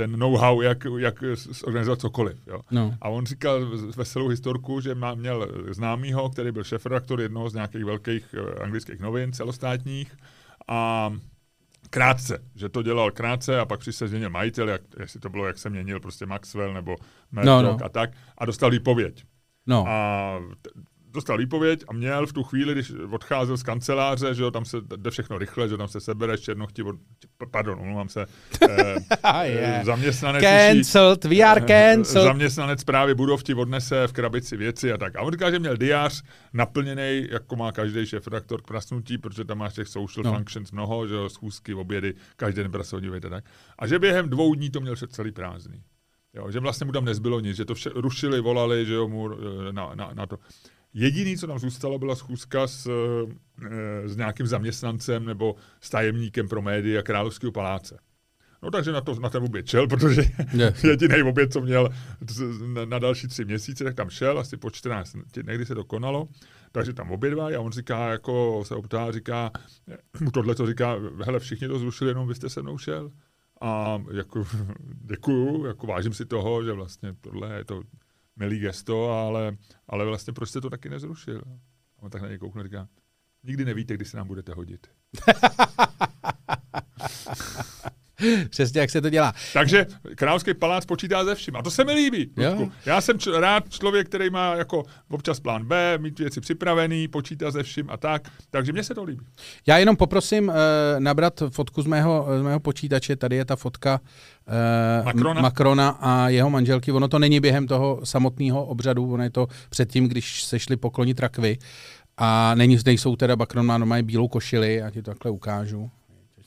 ten know-how, jak, jak organizovat cokoliv. Jo. No. A on říkal veselou historku, že má, měl známýho, který byl šefredaktor jednoho z nějakých velkých eh, anglických novin celostátních a krátce, že to dělal krátce a pak přišel změnil majitel, jak, jestli to bylo, jak se měnil prostě Maxwell nebo Murdoch No, no. a tak a dostal výpověď. No. A dostal výpověď a měl v tu chvíli, když odcházel z kanceláře, že jo, tam se jde všechno rychle, že tam se sebereš černochti, od, pardon, omlouvám se, eh, je. zaměstnanec Cancelled, we are cancelled. Zaměstnanec právě budov ti odnese v krabici věci a tak. A on říká, že měl diář naplněný, jako má každý šéf redaktor k prasnutí, protože tam máš těch social No. functions mnoho, že jo, schůzky, obědy, každý den pracovní a tak. A že během dvou dní to měl celý prázdný. Jo, že vlastně mu tam nezbylo nic, že to vše rušili, volali, že jo, mu eh, na, na, na to. Jediný, co tam zůstalo, byla schůzka s, eh, s nějakým zaměstnancem nebo s tajemníkem pro média Královského paláce. No takže na, to, na ten oběd šel, protože Je. jediný oběd, co měl na, na další tři měsíce, tak tam šel, asi po 14 dnech, kdy se to konalo, takže tam obědvají a on říká, jako se optá, říká, mu tohle to říká, hele, všichni to zrušili, jenom vy jste se mnou šel. A jako, děkuju, jako vážím si toho, že vlastně tohle je to milý gesto, ale, ale vlastně proč jste to taky nezrušil? A on tak na něj koukne a říká, nikdy nevíte, kdy se nám budete hodit. Přesně, jak se to dělá. Takže Královský palác počítá ze vším. A to se mi líbí. Já jsem č- rád člověk, který má jako občas plán B, mít věci připravený, počítá ze vším a tak. Takže mně se to líbí. Já jenom poprosím uh, nabrat fotku z mého, z mého počítače. Tady je ta fotka uh, Macrona. Macrona a jeho manželky. Ono to není během toho samotného obřadu, ono je to předtím, když se šli poklonit rakvy. A není, nejsou teda, Macron má normálně bílou košili, já ti to takhle ukážu.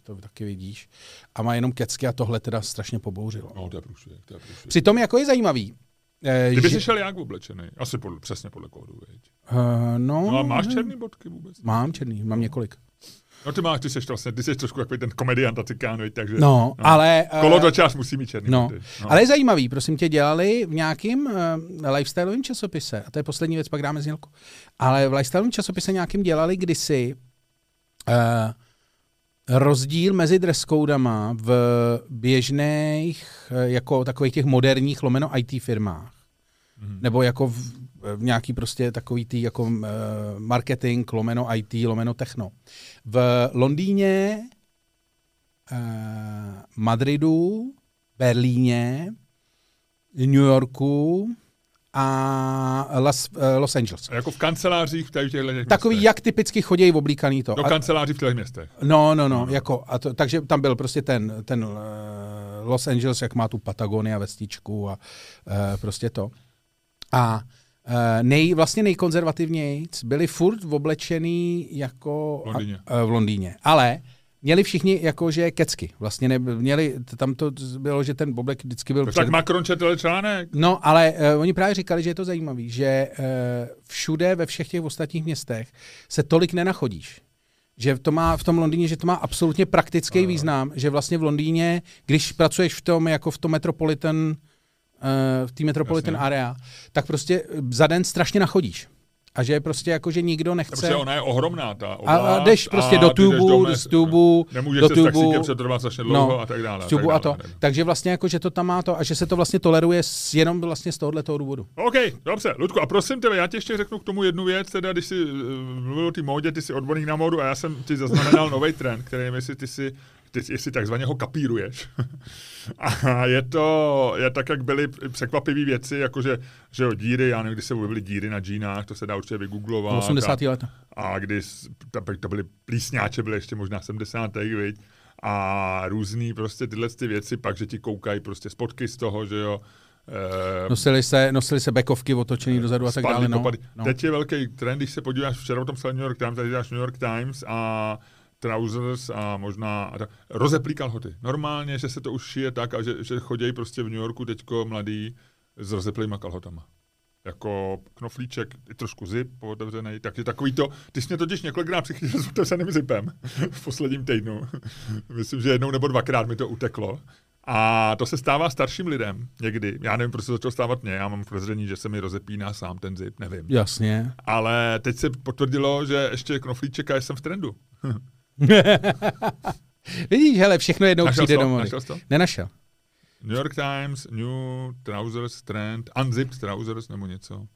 To taky vidíš. A má jenom kecky a tohle teda strašně pobouřilo. No, to je průšvih, to je průšvih. Přitom jako je zajímavý. eh, Ty bys že- si šel jak oblečený? Asi podle, přesně podle kódu, veď. Uh, no, No a máš černý bodky vůbec? Mám černý, mám několik. No ty máš, ty jsi vlastně, ty jsi trošku takový ten komediant a cikán, veď, takže... No, ale... eh, Kolotočář musí mít černý No, boty. ale je zajímavý, prosím tě, dělali v nějakým uh, lifestyleovém časopise, a to je poslední věc, pak dáme znělku, ale v lifestyleovém časopise nějakým dělali kdysi uh, rozdíl mezi dresscodama v běžných, jako takových těch moderních lomeno IT firmách. Mhm. Nebo jako v, v nějaký prostě takový tý jako uh, marketing, lomeno IT, lomeno techno. V Londýně, uh, Madridu, Berlíně, New Yorku a Las, uh, Los Angeles. A jako v kancelářích v těch Takový, městech. jak typicky chodí v oblíkaný to. Do A- kanceláří v těch městech. No, no, no, jako, a to, takže tam byl prostě ten, ten uh, Los Angeles, jak má tu Patagonia vestičku a uh, prostě to. A uh, nej, vlastně nejkonzervativněji byli furt oblečený jako V Londýně. A, v Londýně. Ale měli všichni jakože kecky. Vlastně ne, měli, tam to bylo, že ten oblek vždycky byl No, před, tak Macron četl článek. No, ale uh, oni právě říkali, že je to zajímavé, že uh, všude ve všech těch ostatních městech se tolik nenachodíš. Že to má v tom Londýně, že to má absolutně praktický Ano. význam, že vlastně v Londýně, když pracuješ v tom, jako v tom metropolitan, uh, v té metropolitan Jasně. area, tak prostě za den strašně nachodíš. A že prostě jako, že nikdo nechce... Protože ona je ohromná, ta A, oblast. a jdeš prostě a do ty jdeš tubu, mes- z tubu, Nemůžeš do tubu, přetrvat strašně dlouho a tak dále. tubu tak a to. dále. Takže vlastně jako, že to tam má to a že se to vlastně toleruje s, jenom vlastně z tohohle toho důvodu. OK, dobře, Ludku, a prosím tebe, já ti ještě řeknu k tomu jednu věc, teda když jsi uh, mluvil o té módě, ty jsi odborník na módu a já jsem ti zaznamenal nový trend, který nevím, jestli ty si ty, jestli takzvaně ho kapíruješ. a je to, je tak, jak byly překvapivé věci, jakože že jo, díry, já nevím, kdy se objevily díry na džínách, to se dá určitě vygooglovat. 80. A, leta. a kdy to, byly plísňáče, byly ještě možná 70. viď? A různý prostě tyhle ty věci, pak, že ti koukají prostě spotky z toho, že jo. Eh, Nosili se, nosili se bekovky otočený dozadu a tak dále. No. No. Teď je velký trend, když se podíváš, včera o tom psal New York Times, tady dáš New York Times a trousers a možná a tak, rozeplý kalhoty. Normálně, že se to už šije tak, a že, že chodějí prostě v New Yorku teďko mladý s rozeplýma kalhotama. Jako knoflíček, i trošku zip otevřený, takže takový to, ty jsi mě totiž několikrát přichytil s otevřeným zipem v posledním týdnu. Myslím, že jednou nebo dvakrát mi to uteklo. A to se stává starším lidem někdy. Já nevím, proč se to začalo stávat mně. Já mám podezření, že se mi rozepíná sám ten zip, nevím. Jasně. Ale teď se potvrdilo, že ještě knoflíček a jsem v trendu. Vidíš, hele, všechno jednou Našel přijde jsi to? do mody. Našel to? Nenašel. New York Times, New Trousers Trend, Unzipped Trousers nebo něco.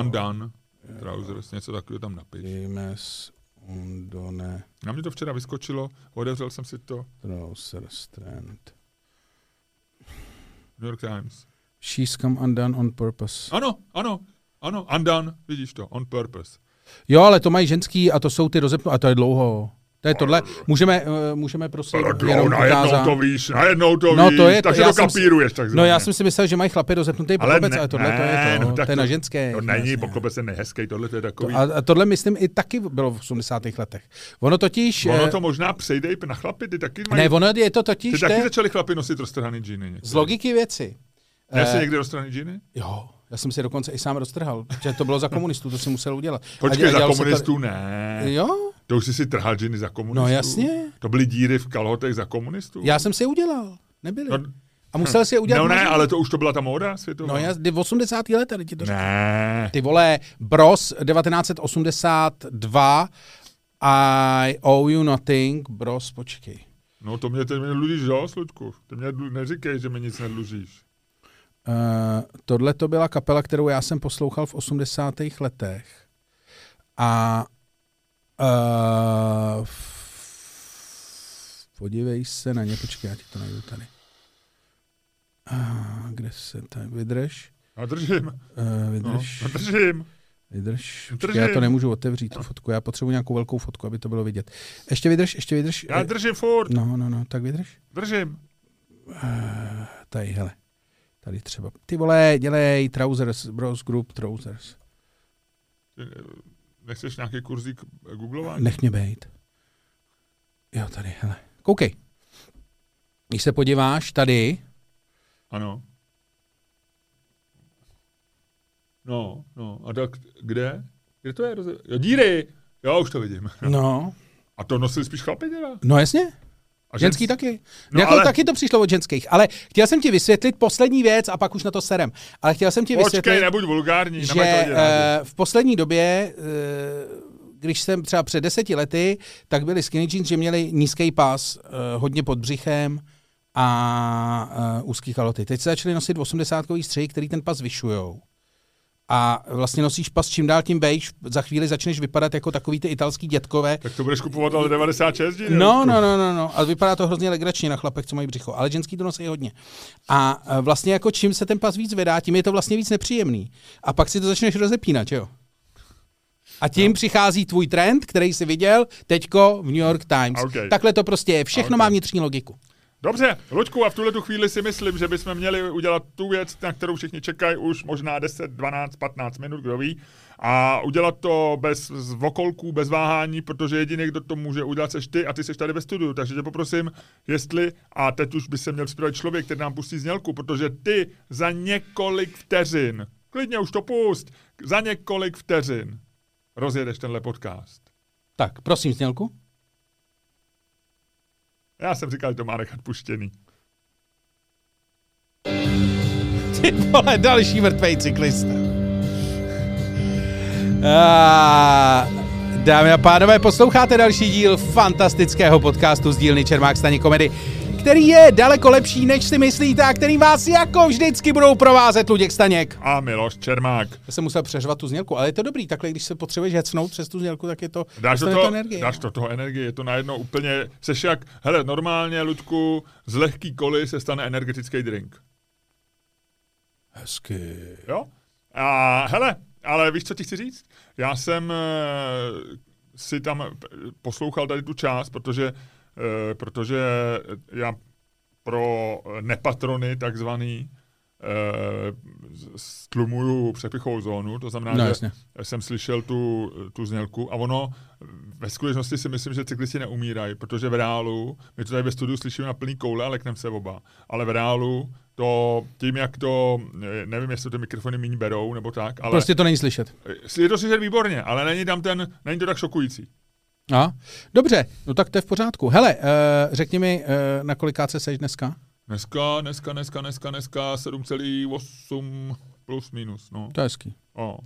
Undone Trousers, něco takového tam napiš. James Undone Na mě to včera vyskočilo, otevřel jsem si to. Trouser Strand. New York Times. She's come undone on purpose. Ano, ano, ano, Undone, vidíš to, on purpose. Jo, ale to mají ženský a to jsou ty rozepnu a to je dlouho. To je tohle. Můžeme, uh, můžeme prosím Tak jenom najednou to víš, najednou to No, víš, to je takže to si- kapíruješ takzvaně. No já jsem si myslel, že mají chlapy rozepnutý ale poklobec, ne, ale tohle to je ne, to. no, tak to je na ženské. To není, jasně. poklobec je nehezký, tohle to je takový. To, a, a tohle myslím i taky bylo v 80. letech. Ono totiž... ono eh, to možná přejde i na chlapy, ty taky mají, Ne, ono je to ty totiž taky te, začali chlapy nosit roztrhaný džíny. z logiky věci. Já jsi Eh, někdy roztrhaný džíny? Jo, já jsem si dokonce i sám roztrhal, že to bylo za komunistů, to si musel udělat. Počkej, za komunistů ne. To, jo, To už jsi si trhal džiny za komunistů. no jasně. To byly díry v kalhotech za komunistů. Já jsem si je udělal, nebyly. No, A musel si je udělat. no ne, možná. ale to už to byla ta móda světová. No já, kdy v 80. let tady ti to. Ne. Ty vole, Bros 1982, I owe you nothing, Bros, počkej. No to mě, ty mě dlužíš, jo, Slučku? Ty mě dlu- neříkej, že mi nic nedlužíš. Uh, tohle to byla kapela, kterou já jsem poslouchal v 80. letech. A uh, Podívej se na ně, počkej, já ti to najdu tady. A, kde se tady, vydrž, Já držím. uh, No, vydrž, já držím. vydrž. držím. Počkej, já to nemůžu otevřít, tu fotku, já potřebuji nějakou velkou fotku, aby to bylo vidět. Ještě vydrž, ještě vydrž. Já držím furt. No, no, no, tak vydrž. Držím. Uh, tady, hele. Tady třeba. Ty vole, dělej trousers, bros group trousers. Nechceš nějaký kurzík googlování? Nech mě bejt. Jo, tady, hele. Koukej. Když se podíváš tady, Ano. No, no. A tak kde? Kde to je? Jo, díry! Jo, už to vidím. no, A to nosili spíš chlapi teda? no jasně, A ženský žens- taky. No, jako ale- taky to přišlo od ženských. Ale chtěl jsem ti vysvětlit poslední věc a pak už na to serem. Ale chtěl jsem ti Počkej, vysvětlit, nebuď vulgární. že uh, v poslední době, uh, když jsem třeba před deseti lety, tak byli skinny jeans, že měli nízký pás, uh, hodně pod břichem a uh, úzký kaloty. Teď se začaly nosit 80-kový střihy, který ten pas zvyšujou. A vlastně nosíš pas čím dál tím bejš, za chvíli začneš vypadat jako takový ty italský dětkové, Tak to budeš kupovat ale 96 díl. No, no, no, no, no. A vypadá to hrozně legračně na chlapech, co mají břicho. Ale ženský to nosí hodně. A e, vlastně jako čím se ten pas víc vydá, tím je to vlastně víc nepříjemný. A pak si to začneš rozepínat, jo? A tím no. přichází tvůj trend, který jsi viděl teďko v New York Times. Okay. Takhle to prostě je. Všechno Okay. má vnitřní logiku. Dobře, Luďku, a v tuhle tu chvíli si myslím, že bychom měli udělat tu věc, na kterou všichni čekají už možná 10, 12, 15 minut, kdo ví. A udělat to bez vokolků, bez váhání, protože jediný, kdo to může udělat, seš ty a ty seš tady ve studiu. Takže tě poprosím, jestli, a teď už by se měl připravit člověk, který nám pustí znělku, protože ty za několik vteřin, klidně už to pust, za několik vteřin rozjedeš tenhle podcast. Tak, prosím, Snělku. Já jsem říkal, že to má nechat puštěný. Ty vole, další mrtvej cyklista. A, dámy a pánové, posloucháte další díl fantastického podcastu z dílny Čermák Staní komedy, který je daleko lepší, než si myslíte a který vás jako vždycky budou provázet Luděk Staněk. A Miloš Čermák. Já jsem musel přeřvat tu znělku, ale je to dobrý, takhle když se potřebuješ hecnout přes tu znělku, tak je to, Dáš do dostane toho, energie. dáš do toho energii, je to najednou úplně, seš jak, hele, normálně, Ludku, z lehký koly se stane energetický drink. Hezky. Jo? A hele, ale víš, co ti chci říct? Já jsem e, si tam poslouchal tady tu část, protože, protože já pro nepatrony takzvaný e, stlumuju přepichovou zónu, to znamená, No, že jasně. jsem slyšel tu, tu znělku a ono ve skutečnosti si myslím, že cyklisti neumírají, protože v reálu, my to tady ve studiu slyšíme na plný koule a lekneme se oba, ale v reálu to tím, jak to, eh, nevím, jestli ty mikrofony méně berou nebo tak, ale Prostě to není slyšet. je to slyšet výborně, ale není tam ten, není to tak šokující. A? Dobře, no tak to je v pořádku. Hele, uh, řekni mi, uh, na kolikáce seš dneska? Dneska, dneska, dneska, dneska, dneska 7,8 plus minus, no. To je hezký. O.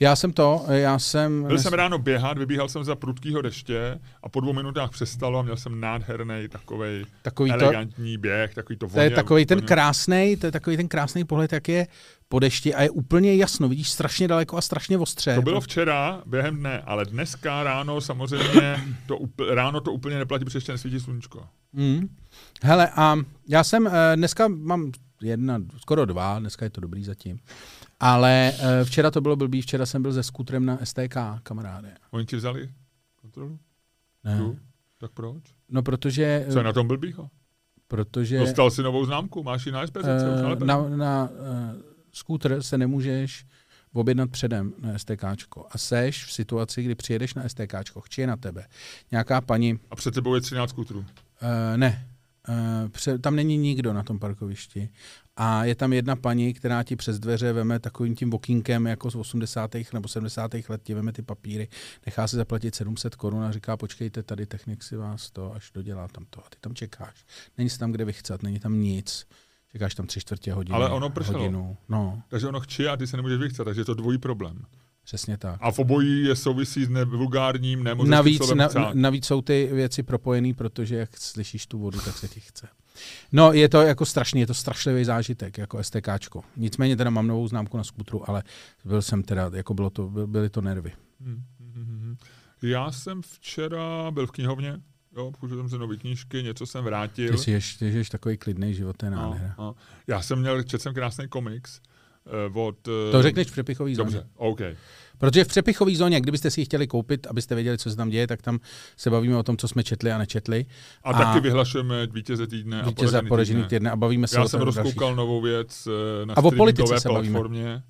Já jsem to, já jsem... Byl jsem ráno běhat, vybíhal jsem za prudkýho deště a po dvou minutách přestalo a měl jsem nádherný takovej Takový to, elegantní běh, takový to to je voně- takový ten voně- krásný, to je takový ten krásný pohled, jak je po dešti a je úplně jasno, vidíš strašně daleko a strašně ostře. To bylo včera během dne, ale dneska ráno samozřejmě to, ráno to úplně neplatí, protože ještě nesvítí sluníčko. Mm. Hele, a já jsem uh, dneska mám jedna, skoro dva, dneska je to dobrý zatím. Ale uh, včera to bylo blbý, včera jsem byl se skútrem na STK, kamaráde. Oni ti vzali kontrolu? Ne. Tu? Tak proč? No protože, Co je na tom blbýho? protože Dostal si novou známku, máš ji na SPZ, uh, na na, na uh, skútr se nemůžeš objednat předem na STKčko. A seš v situaci, kdy přijedeš na STKčko, chči je na tebe. Nějaká paní, A před tebou je 13 skutrů. uh, ne, uh, pře- tam není nikdo na tom parkovišti. A je tam jedna paní, která ti přes dveře veme takovým tím okýnkem jako z 80. nebo 70. let, ti veme ty papíry, nechá si zaplatit 700 korun a říká, počkejte, tady technik si vás to, až dodělá tam to. A ty tam čekáš. Není se tam kde vychcat, není tam nic. Čekáš tam tři čtvrtě hodiny. Ale ono pršelo. Hodinu. No, Takže ono chči a ty se nemůžeš vychcat, takže je to dvojí problém. přesně tak. A v obojí je souvisí s nevulgárním, nemožným Navíc, na, navíc jsou ty věci propojené, protože jak slyšíš tu vodu, tak se ti chce. No, je to jako strašný, je to strašlivý zážitek, jako STKčko. Nicméně teda mám novou známku na skutru, ale byl jsem teda, jako bylo to, byl- byly to nervy. Hmm, hmm, hmm. Já jsem včera byl v knihovně, Jo, použil jsem si nové knížky, něco jsem vrátil. Ty si ješ, ty žiješ takový klidný život, to je no, nádhera. no. Já jsem měl, četl jsem krásný komiks uh, od... Uh, To řekneš v přepichový zóně. Dobře, OK. Protože v přepichové zóně, kdybyste si ji chtěli koupit, abyste věděli, co se tam děje, tak tam se bavíme o tom, co jsme četli a nečetli. A, a taky vyhlašujeme vítěze týdne vítěze a poražený týdne. týdne a bavíme se Já o jsem rozkoukal novou věc eh, na a o politice se platformě, bavíme.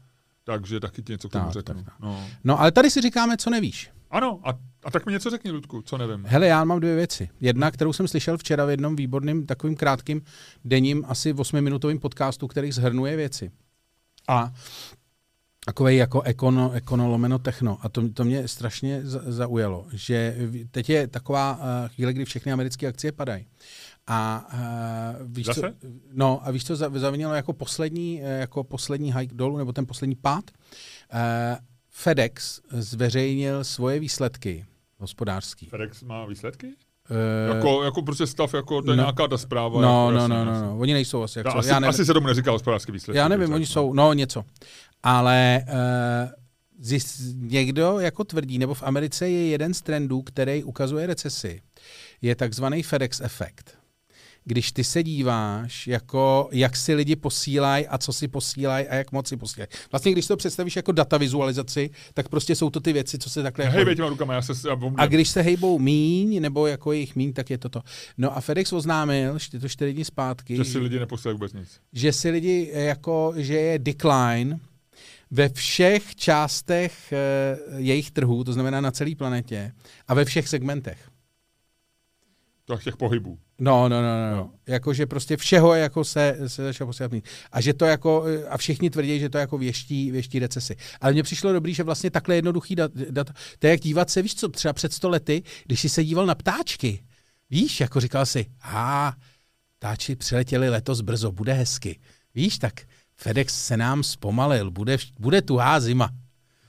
takže taky ti něco k tomu tak, řeknu. Tak, tak. No. no, ale tady si říkáme, co nevíš. Ano, a, a tak mi něco řekni, Ludku, co nevím. Hele, já mám dvě věci. Jedna, kterou jsem slyšel včera v jednom výborným, takovým krátkým denním, asi 8-minutovým podcastu, který zhrnuje věci. A takový jako ekono, ekono lomeno techno. A to, to mě strašně zaujalo, že teď je taková uh, chvíle, kdy všechny americké akcie padají. A uh, víš, Zase? co, no, a víš, co zavinilo jako poslední, jako poslední hike dolů, nebo ten poslední pád? Uh, FedEx zveřejnil svoje výsledky hospodářský. FedEx má výsledky? Uh, jako, jako prostě stav, jako to je no, nějaká ta zpráva. No, jako no, no, no, no, oni nejsou asi. Jak no, co, asi, já nevím. asi se tomu neříká hospodářské výsledky. Já nevím, oni jsou, no něco. Ale uh, zjist, někdo jako tvrdí, nebo v Americe je jeden z trendů, který ukazuje recesi, je takzvaný FedEx efekt když ty se díváš, jako jak si lidi posílají a co si posílají a jak moc si posílají. Vlastně, když to představíš jako data vizualizaci, tak prostě jsou to ty věci, co se takhle... Hej, jako... těma rukama, já se... Já a když se hejbou míň, nebo jako jejich míň, tak je to to. No a FedEx oznámil, že to čtyři dny zpátky... Že si lidi neposílají vůbec nic. Že si lidi, jako, že je decline ve všech částech e, jejich trhů, to znamená na celé planetě, a ve všech segmentech. To těch pohybů. No, no, no, no. no. Jakože prostě všeho jako se, se začalo posílat mít. A že to jako, a všichni tvrdí, že to jako věští, věští recesi. Ale mně přišlo dobrý, že vlastně takhle jednoduchý dat, dat, to je jak dívat se, víš co, třeba před sto lety, když jsi se díval na ptáčky, víš, jako říkal si, a ptáči přiletěli letos brzo, bude hezky. Víš, tak FedEx se nám zpomalil, bude, bude tuhá zima.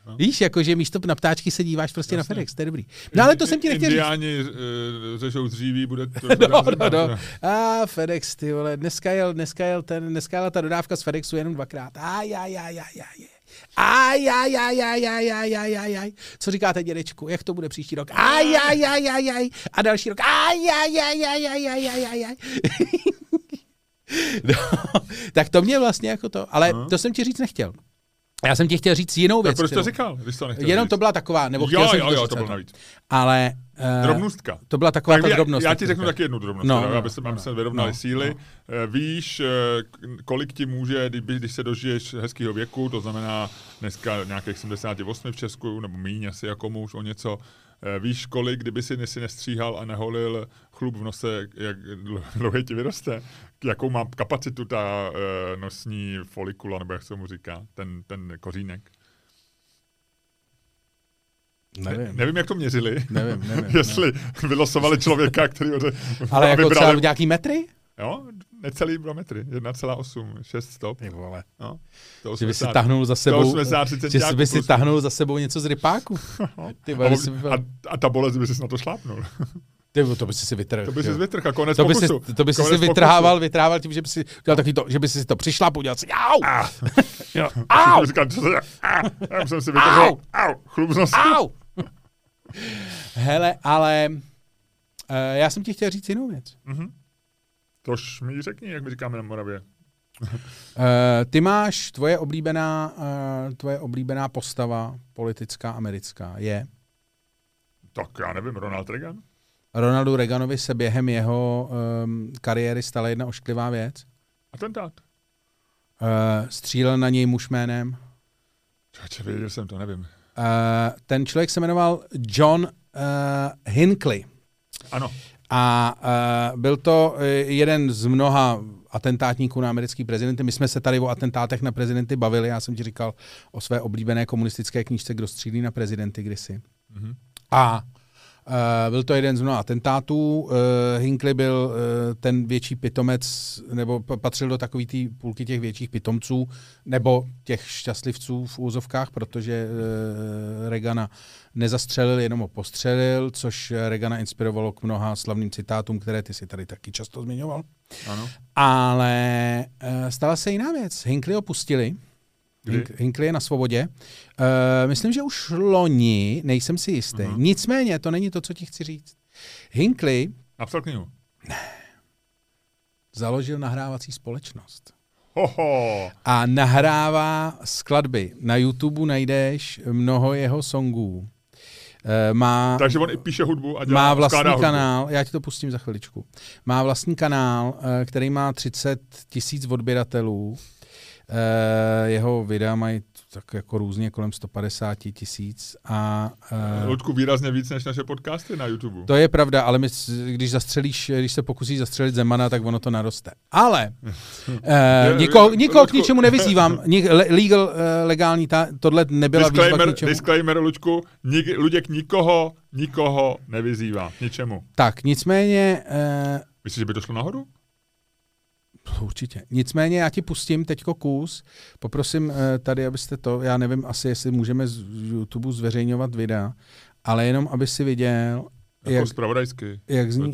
No. Víš, jakože místo na ptáčky se díváš prostě Jasně. na FedEx, to je dobrý. No ale to jsem ti nechtěl Indiáni říct. Indiáni uh, řešou dříví, bude to no, no, no. A FedEx, ty vole, dneska jel, dneska jel, ten, dneska jela ta dodávka z FedExu jenom dvakrát. Aj, aj, aj, aj, aj. Aj, aj, aj, aj, aj, aj, aj, aj, aj. Co říkáte, dědečku? Jak to bude příští rok? Aj, aj, aj, aj, aj. A další rok? Aj, aj, aj, aj, aj, aj, aj, aj, aj. No, tak to mě vlastně jako to, ale to jsem ti říct nechtěl. Já jsem ti chtěl říct jinou věc. proč to říkal, když to nechtěl Jenom říct. to byla taková, nebo jo, chtěl jsem jo, jo, to bylo navíc. Ale... Uh, Drobnostka. To byla taková tak ta já, drobnost. Já ti řeknu taky jednu drobnost, no, no, aby se, no, se vyrovnali no, síly. No. Víš, kolik ti může, když se dožiješ hezkého věku, to znamená dneska nějakých 78 v Česku, nebo míň asi jako muž o něco, víš, kolik, kdyby si, si nestříhal a neholil chlup v nose, jak dlouhý ti vyroste, jakou má kapacitu ta nosní folikula, nebo jak se mu říká, ten, ten kořínek. Nevím. Ne, nevím, jak to měřili. Nevím, nevím. Jestli nevím. vylosovali člověka, který ho Ale jako vybrali... třeba nějaký metry? Jo, necelý dva metry, 1,8, 6 stop. Ty vole. No, to 80, že by si tahnul za sebou, 80, že by si tahnul za sebou něco z rypáku. Ty vole, a, a, a, ta bolest by si na to šlápnul. Ty, to by si si vytrhl. To by si vytrhl a konec to by pokusu. Si, to by si si vytrhával, vytrhával tím, že by si dělal taky to, že by si to přišla udělal si au! Ah. au! Říkal, co se, já jsem si vytrhl, au! au! Chlup. Au! Hele, ale uh, já jsem ti chtěl říct jinou věc. Mm-hmm. Tož mi řekni, jak my říkáme na Moravě. uh, ty máš tvoje oblíbená, uh, tvoje oblíbená postava politická americká je? Tak já nevím, Ronald Reagan? Ronaldu Reaganovi se během jeho um, kariéry stala jedna ošklivá věc. Atentát. Uh, střílel na něj muž jménem. Čoče, věděl jsem to, nevím. Uh, ten člověk se jmenoval John uh, Hinckley. Ano. A uh, byl to jeden z mnoha atentátníků na americký prezidenty. My jsme se tady o atentátech na prezidenty bavili. Já jsem ti říkal o své oblíbené komunistické knížce Kdo střílí na prezidenty kdysi. Mm-hmm. A Uh, byl to jeden z mnoha atentátů. Uh, Hinckley byl uh, ten větší pitomec, nebo patřil do takové té půlky těch větších pitomců, nebo těch šťastlivců v úzovkách, protože Regana nezastřelil, jenom ho postřelil, což Regana inspirovalo k mnoha slavným citátům, které ty si tady taky často zmiňoval. Ano. Ale stala se jiná věc. Hinckley ho Hinkley je na svobodě. Uh, myslím, že už loni, nejsem si jistý. Uh-huh. Nicméně, to není to, co ti chci říct. Hinkley Napsal knihu. Založil nahrávací společnost. Hoho. A nahrává skladby. Na YouTube najdeš mnoho jeho songů. Eh, Má, Takže on i píše hudbu a dělá, má vlastní hudbu. kanál, já ti to pustím za chviličku. Má vlastní kanál, eh, který má 30 tisíc odběratelů. Eh, Jeho videa mají tak jako různě kolem 150 tisíc a eh, Ludku výrazně víc než naše podcasty na YouTube. to je pravda, ale my, když zastřelíš, když se pokusíš zastřelit Zemana, tak ono to naroste. Ale Je- nikoho, nikoho k Ludku- ničemu nevyzývám. Legal, eh, legální, ta, tohle nebyla výzva k disclaimer, ničemu. disclaimer, Luďku, nik, Luděk nikoho, nikoho nevyzývá. k Ničemu. Tak, nicméně, eh, Myslíš, že by to šlo nahoru? Určitě. Nicméně já ti pustím teďko kus. Poprosím eh, tady, abyste to, já nevím asi, jestli můžeme z YouTube zveřejňovat videa, ale jenom, aby si viděl, Jako jak, spravodajsky. jak zní,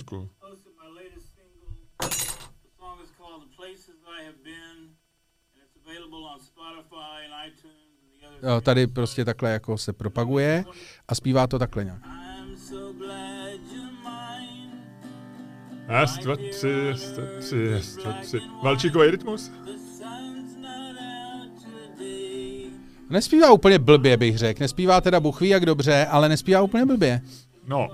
tady prostě takhle jako se propaguje a zpívá to takhle nějak. Jas, dva, tři, jas, dva, tři, dva, tři. Valčíkový rytmus? Nespívá úplně blbě, bych řekl. Nespívá teda Bůh ví jak dobře, ale nespívá úplně blbě. No.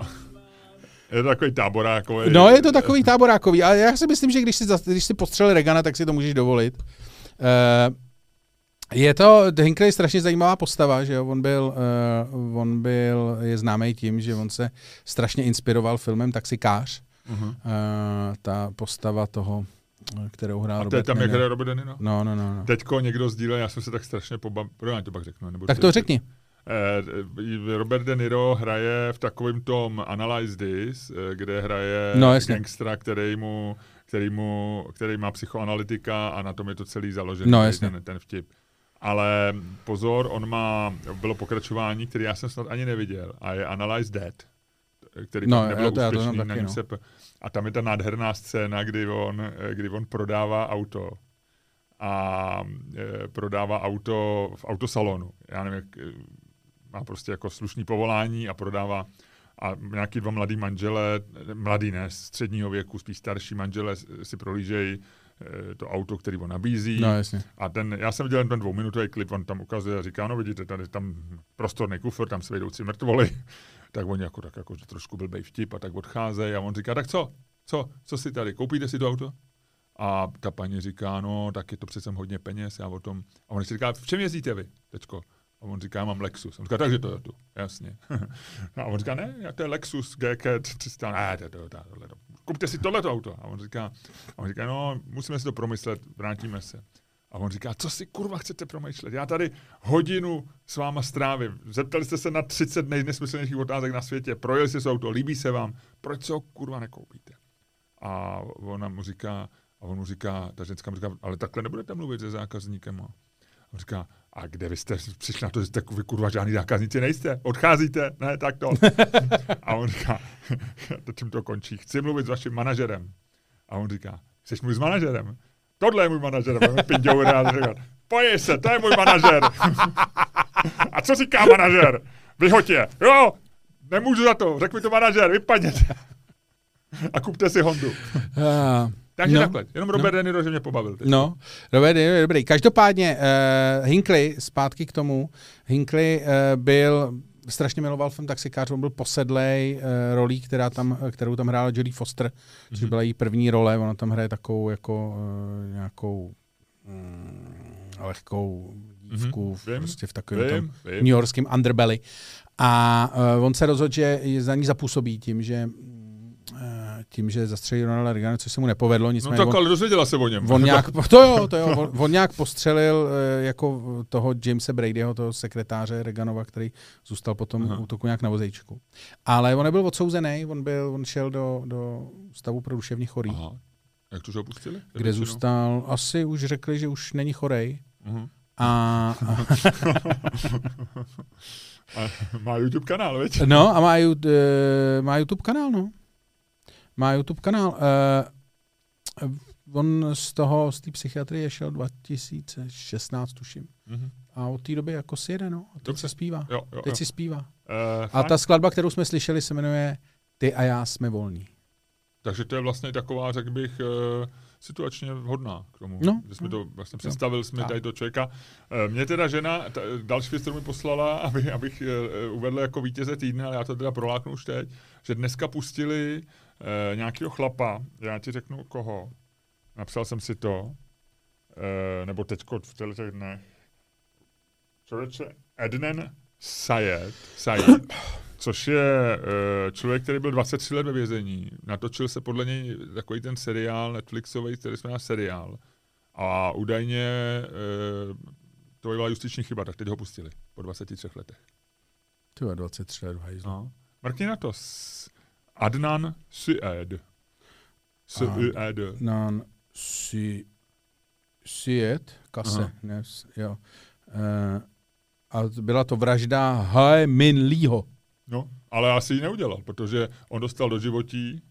Je to takový táborákový. No, je to takový táborákový, ale já si myslím, že když si, když si postřelil Regana, tak si to můžeš dovolit. Uh, je to, Hinckley je strašně zajímavá postava, že jo, on byl, uh, on byl, je známý tím, že on se strašně inspiroval filmem Taxikář. Uh-huh. Uh, ta postava toho, kterou hrál A to je tam, jak Niro. hraje Robert De Niro? No, no, no. no. Teďko někdo sdílel, já jsem se tak strašně pobavil, já to pak řeknu. Nebo Tak to řekni. Eh, Robert De Niro hraje v takovém tom Analyze This, eh, kde hraje No, jasně. gangstra, který, mu, který, mu, který má psychoanalytika a na tom je to celý založený, No, jasně. ten, ten vtip. Ale pozor, on má, bylo pokračování, který já jsem snad ani neviděl a je Analyze Dead, který No, nebylo já to- úspěšný, znám na taky, něm no. se p- A tam je ta nádherná scéna, kdy on, eh, kdy on prodává auto a e, prodává auto v autosalonu. Já nevím, jak, e, má prostě jako slušný povolání a prodává a nějaký dva mladý manžele, mladý ne, středního věku, spíš starší manžele si prohlížejí e, to auto, který on nabízí. No, jasně. A ten, já jsem viděl jen ten dvouminutový klip, on tam ukazuje a říká, no vidíte, tady tam prostorný kufr, tam se vejdoucí mrtvoly. Tak oni jako, tak jako že trošku blbej vtip a tak odcházejí a on říká, tak co, co, co si tady, koupíte si to auto? A ta paní říká, no, tak je to přece hodně peněz, já o tom. A on si říká, v čem jezdíte vy, teďko? A on říká, mám Lexus. On říká, takže to je tu, jasně. a on říká, ne, to je Lexus GK 300, ne, to je to. kupte si tohleto auto. A on říká, a on říká, no, musíme si to promyslet, vrátíme se. A on říká, co si kurva chcete promýšlet? Já tady hodinu s váma strávím. Zeptali jste se na 30 nejnesmyslnějších otázek na světě. Projeli jste se auto, líbí se vám. Proč se ho kurva nekoupíte? A ona mu říká, a on mu říká, ta ženská mu říká, ale takhle nebudete mluvit se zákazníkem. A on říká, a kde vy jste přišli na to, že jste vy kurva žádný zákazníci nejste? Odcházíte? Ne, tak to. a on říká, to čím to končí? Chci mluvit s vaším manažerem. A on říká, chceš mluvit s manažerem? Tohle je můj manažer. Pinďou rád říká, pojď se, to je můj manažer. a co říká manažer? Vyhoď je. Jo, nemůžu za to, řekl mi to manažer, vypadněte. a kupte si Hondu. Uh, Takže No. takhle, jenom Robert no. De Niro, že mě pobavil. Teď. No, Robert je dobrý. Každopádně uh, Hinkley, zpátky k tomu, Hinkley uh, byl, strašně miloval film Taxikář, on byl posedlej uh, rolí, která tam, kterou tam hrála Jodie Foster, mm-hmm. což Mhm. byla její první role, ona tam hraje takovou jako uh, nějakou mm, lehkou dívku v, Vím, prostě v takovém tom Vím, New vím. Yorkském underbelly. A uh, on se rozhodl, že za ní zapůsobí tím, že tím, že zastřelí Ronalda Reagana, což se mu nepovedlo, No nicméně tak, on, ale dozvěděla se o něm. On nějak, to jo, to jo, on, on nějak postřelil eh, jako toho Jamesa Bradyho, toho sekretáře Reganova, který zůstal potom Aha. Útoku nějak na vozejčku. Ale on nebyl odsouzený, on, byl, on šel do, do stavu pro duševní chorý, Aha. Jak to, že ho pustili? kde Většinou? zůstal, asi už řekli, že už není chorej. Mhm. A, a, má YouTube kanál, veď? no a má, eh, má YouTube kanál, no. Má YouTube kanál. Uh, on z toho, z té psychiatrie šel 2016, tuším. Mhm. A od té doby jako si jede, no. A teď Dobře. si zpívá. Jo, jo, Teď jo. si zpívá. Uh, A ta skladba, kterou jsme slyšeli, se jmenuje Ty a já jsme volní. Takže to je vlastně taková, řekl bych, eh, situačně vhodná k tomu. No, že jsme no. to vlastně představili jsme Tak. tady do člověka. Mě teda žena, ta, další věc, kterou mi poslala, aby, abych eh, uvedl jako vítěze týdne, ale já to teda proláknu už teď, že dneska pustili eh, nějakého chlapa, já ti řeknu koho, napsal jsem si to, eh, nebo teďko v těchto těch dnech, člověče Ednen Sayed, Sayed což je eh, člověk, který byl 23 let ve vězení. Natočil se podle něj takový ten seriál Netflixový, který se jmenuje seriál. A údajně eh, to byla justiční chyba, tak teď ho pustili po 23 letech. Ty jo, 23 let hajzlu. No. Mrkni na to. S- Adnan Syed. Syed. Non si, siet, kase, Aha. ne, jo. Uh, a byla to vražda Hae Min Leeho. No, ale asi ji neudělal, protože on dostal do životí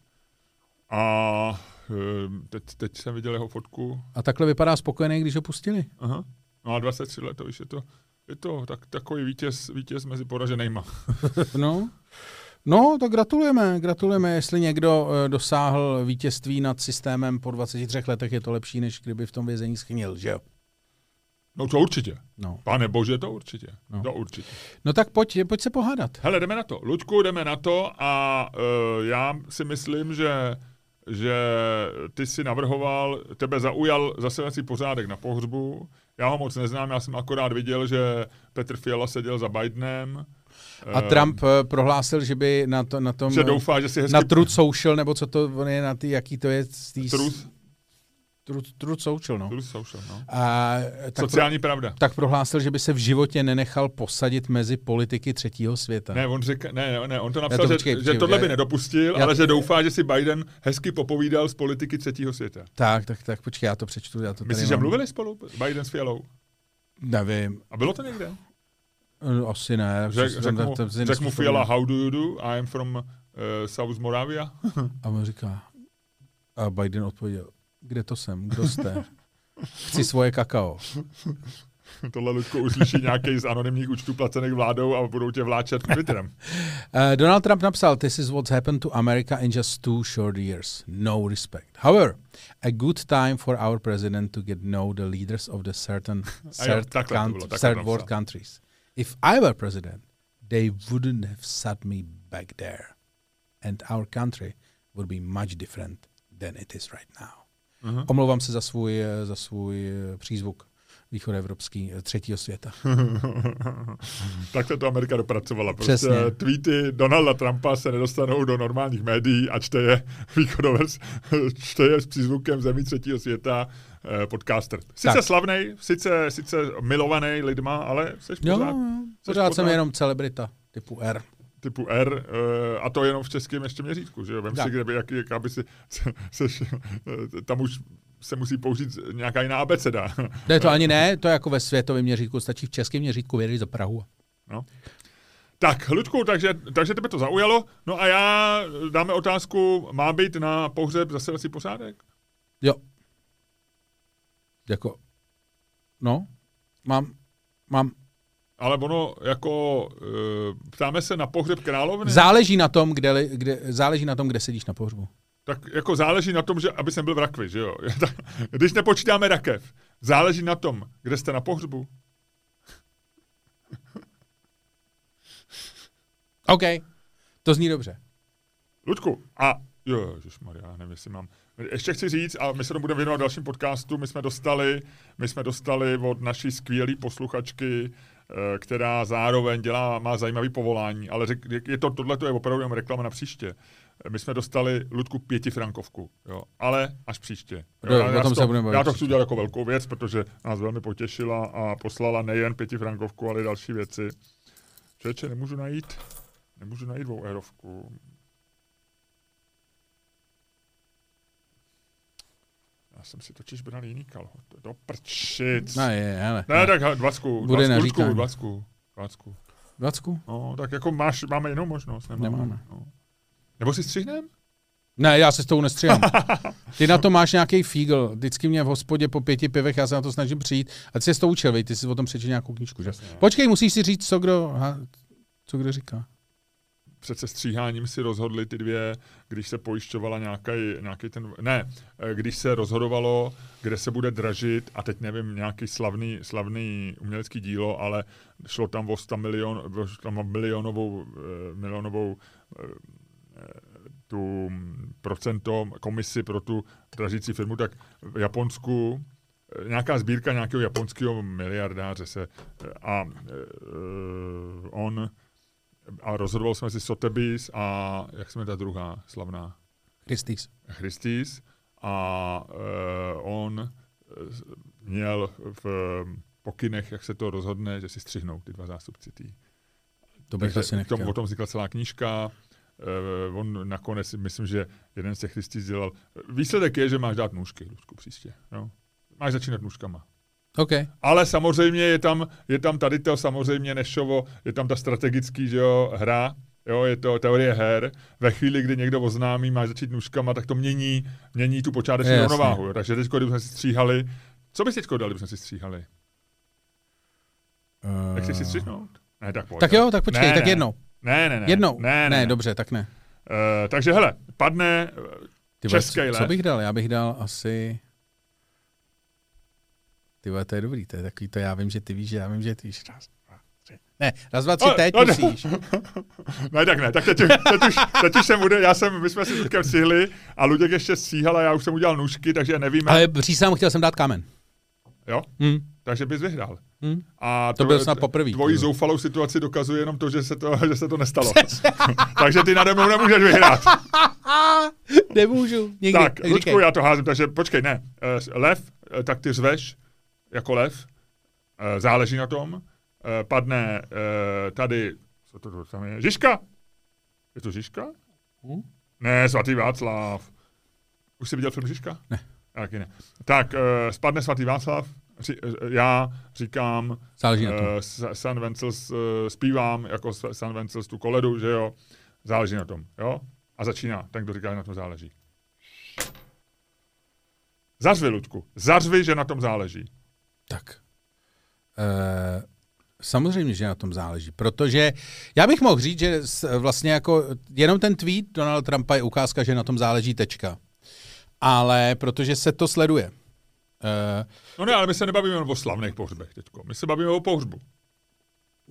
a eh, teď, teď jsem viděl jeho fotku A takhle vypadá spokojený, když ho pustili. Aha. No a 23 let, to víš, je to, je to tak, takový vítěz, vítěz mezi poraženýma. No. No, tak gratulujeme, gratulujeme. Jestli někdo uh, dosáhl vítězství nad systémem po 23 letech, je to lepší, než kdyby v tom vězení schnil, že jo? No to určitě. No. Pane bože, to určitě. No. No. To určitě. no tak pojď, pojď se pohádat. Hele, jdeme na to. Luďku, jdeme na to a uh, já si myslím, že že ty si navrhoval, tebe zaujal zasedací pořádek na pohřbu. Já ho moc neznám, já jsem akorát viděl, že Petr Fiala seděl za Bidenem. A Eh, Trump eh, prohlásil, že by na, to, na tom... že doufá, že si hezky... na Truth Social, nebo co to on je, na ty, jaký to je? tý- Truth, Truth, Truth Social, no. Truth social, no. A, tak, Sociální pravda. tak prohlásil, že by se v životě nenechal posadit mezi politiky třetího světa. Ne, on říká, ne, ne, on to napsal, to že, počkej, že tohle já- by nedopustil, já- ale že doufá, že si Biden hezky popovídal z politiky třetího světa. Tak, tak, tak, počkej, já to přečtu. Já to Myslíš, že mluvili spolu Biden s Fialou? Nevím, A bylo to někde? Eh, asi ne. Řek, řek, mu, tam si řek mu. Fiala, how do you do? I am from uh, South Moravia. A on říká, a Biden odpověděl, kde to jsem, kdo jste? Chci svoje kakao. Tohle Ludko uslyší nějaký z anonymních účtů placených vládou a budou tě vláčet Twitterem. Uh, Donald Trump napsal, this is what's happened to America in just two short years. No respect. However, a good time for our president to get know the leaders of the certain A jo, third, third world countries. If I were president, they wouldn't have sat me back there. And our country would be much different than it is right now. Aha. Omlouvám se za svůj, eh, za svůj eh, přízvuk východoevropský eh, třetího světa. tak se to Amerika dopracovala. Prostě Přesně. tweety Donalda Trumpa se nedostanou do normálních médií a čte je, východovers, čte je s přízvukem zemí třetího světa eh, podcaster. Sice Tak. slavnej, sice, sice milovaný lidma, ale jsi Jo, pořád jo, pořád jsem pořád- jenom celebrita typu R. typu R, eh, a to jenom v českém ještě měřítku, že jo? Vem si, Tak. kde by, jak, jak aby si, se, seš, eh, tam už se musí použít nějaká jiná abeceda. Ne, to ani ne, to je jako ve světovém měřítku, stačí v českém měřítku vědět za Prahu. No. Tak, Ludku, takže, takže tebe to zaujalo. No a já dáme otázku, má být na pohřeb zasedací pořádek? Jo. Jako, no, mám, mám, Ale ono jako, uh, ptáme se na pohřeb královny, záleží na tom, kde, kde, záleží na tom, kde sedíš na pohřbu. Tak jako záleží na tom, že aby jsem byl v rakvi, že jo? Když nepočítáme rakev, záleží na tom, kde jste na pohřbu. OK, to zní dobře. Ludku, a jo, Maria, nevím, jestli mám. Ještě chci říct, a my se tomu budeme věnovat dalším podcastu, my jsme dostali, my jsme dostali od naší skvělé posluchačky, eh, která zároveň dělá, má zajímavý povolání, ale řek, je to, tohle to je opravdu jenom reklama na příště. My jsme dostali Ludku pětifrankovku, jo, ale až příště. Jo, já, o já, to, se budeme já to chci udělat jako velkou věc, protože nás velmi potěšila a poslala nejen pětifrankovku, ale i další věci. Člověče, nemůžu najít, nemůžu najít dvou eurovku. Já jsem si totiž bral jiný kalhot. Do prčic. No je, hele. Ne, tak dvacku. Bude dvacku, dvacku. Dvacku. Dvacku? No, tak jako máš, máme jinou možnost. Nemáme. Nemáme. No. Nebo si střihnem? Ne, já se s tou nestříhám. Ty na to máš nějaký fígl. Vždycky mě v hospodě po pěti pivech, já se na to snažím přijít. A ty jsi to učil, vej, ty jsi o tom přečetl nějakou knížku, že? Jasně. Počkej, musíš si říct, co kdo, ha, co kdo říká. před sestříháním si rozhodli ty dvě, když se pojišťovala nějaký, nějaký ten, ne, eh, když se rozhodovalo, kde se bude dražit, a teď nevím, nějaký slavný, slavný umělecký dílo, ale šlo tam o 100 milion, tam o milionovou, eh, milionovou eh, tu procento komisi pro tu dražící firmu, tak v Japonsku nějaká sbírka nějakého japonského miliardáře se a uh, on a rozhodoval jsme si Sotheby's a jak jsme ta druhá slavná? Christie's. Christie's a uh, on měl v pokynech, jak se to rozhodne, že si střihnou ty dva zástupci tý. To bych asi nechtěl. Tom, o tom vznikla celá knížka. Uh, on nakonec, myslím, že jeden z těch Christie's dělal. Výsledek je, že máš dát nůžky, Ludku, příště. Jo? Máš začínat nůžkama. Okay. Ale samozřejmě je tam, je tam tady to samozřejmě nešovo, je tam ta strategický že jo, hra, jo, je to teorie her. Ve chvíli, kdy někdo oznámí, máš začít nůžkama, tak to mění, mění tu počáteční rovnováhu. Jo. Takže teď, kdybychom si stříhali, co bys teď dali, kdybychom si stříhali? Uh... Jak si stříhnout? Ne, tak pojď. Tak jo, tak počkej, ne, tak ne. jednou. Ne, ne, ne. Jednou. Ne, ne, ne, dobře, tak ne. Uh, takže hele, padne Ty český co, co bych dal? Já bych dal asi... Ty vole, to je dobrý, to je takový to, já vím, že ty víš, že já vím, že ty víš. Raz, dva, tři. Ne, raz, dva, tři, no, teď no, musíš. ne, tak ne, tak teď, teď, už, teď už jsem bude, já jsem, my jsme si teďka stihli a Luděk ještě stříhal a já už jsem udělal nůžky, takže nevíme. Ale přísám, chtěl jsem dát kámen. Jo? Hmm. Takže bys vyhrál. Hmm. A to, to byl snad poprvé. Tvoji zoufalou situaci dokazuje jenom to, že se to, že se to nestalo. takže ty nade mnou nemůžeš vyhrát. Nemůžu. Nikdy. Tak, Lučku, já to házím, takže počkej, ne. Uh, lev, uh, tak ty řveš, jako lev, eh, záleží na tom, eh, padne eh, tady, co to tam je, Žižka. Je to Žižka? Hmm? Ne, svatý Václav. Už jsi viděl film Žižka? Ne. Taky ne. Tak, spadne svatý Václav, já říkám Záleží na tom. San Vencels, zpívám jako San Vencels tu koledu, že jo, záleží na tom, jo? A začíná, ten, kdo říká, že na tom záleží. Zařvi, Ludku, zařvi, že na tom záleží. Tak. E, samozřejmě, že na tom záleží, protože já bych mohl říct, že vlastně jako jenom ten tweet Donald Trumpa je ukázka, že na tom záleží tečka. Ale protože se to sleduje. E, no ne, ale my se nebavíme o slavných pohřbech teďko. My se bavíme o pohřbu.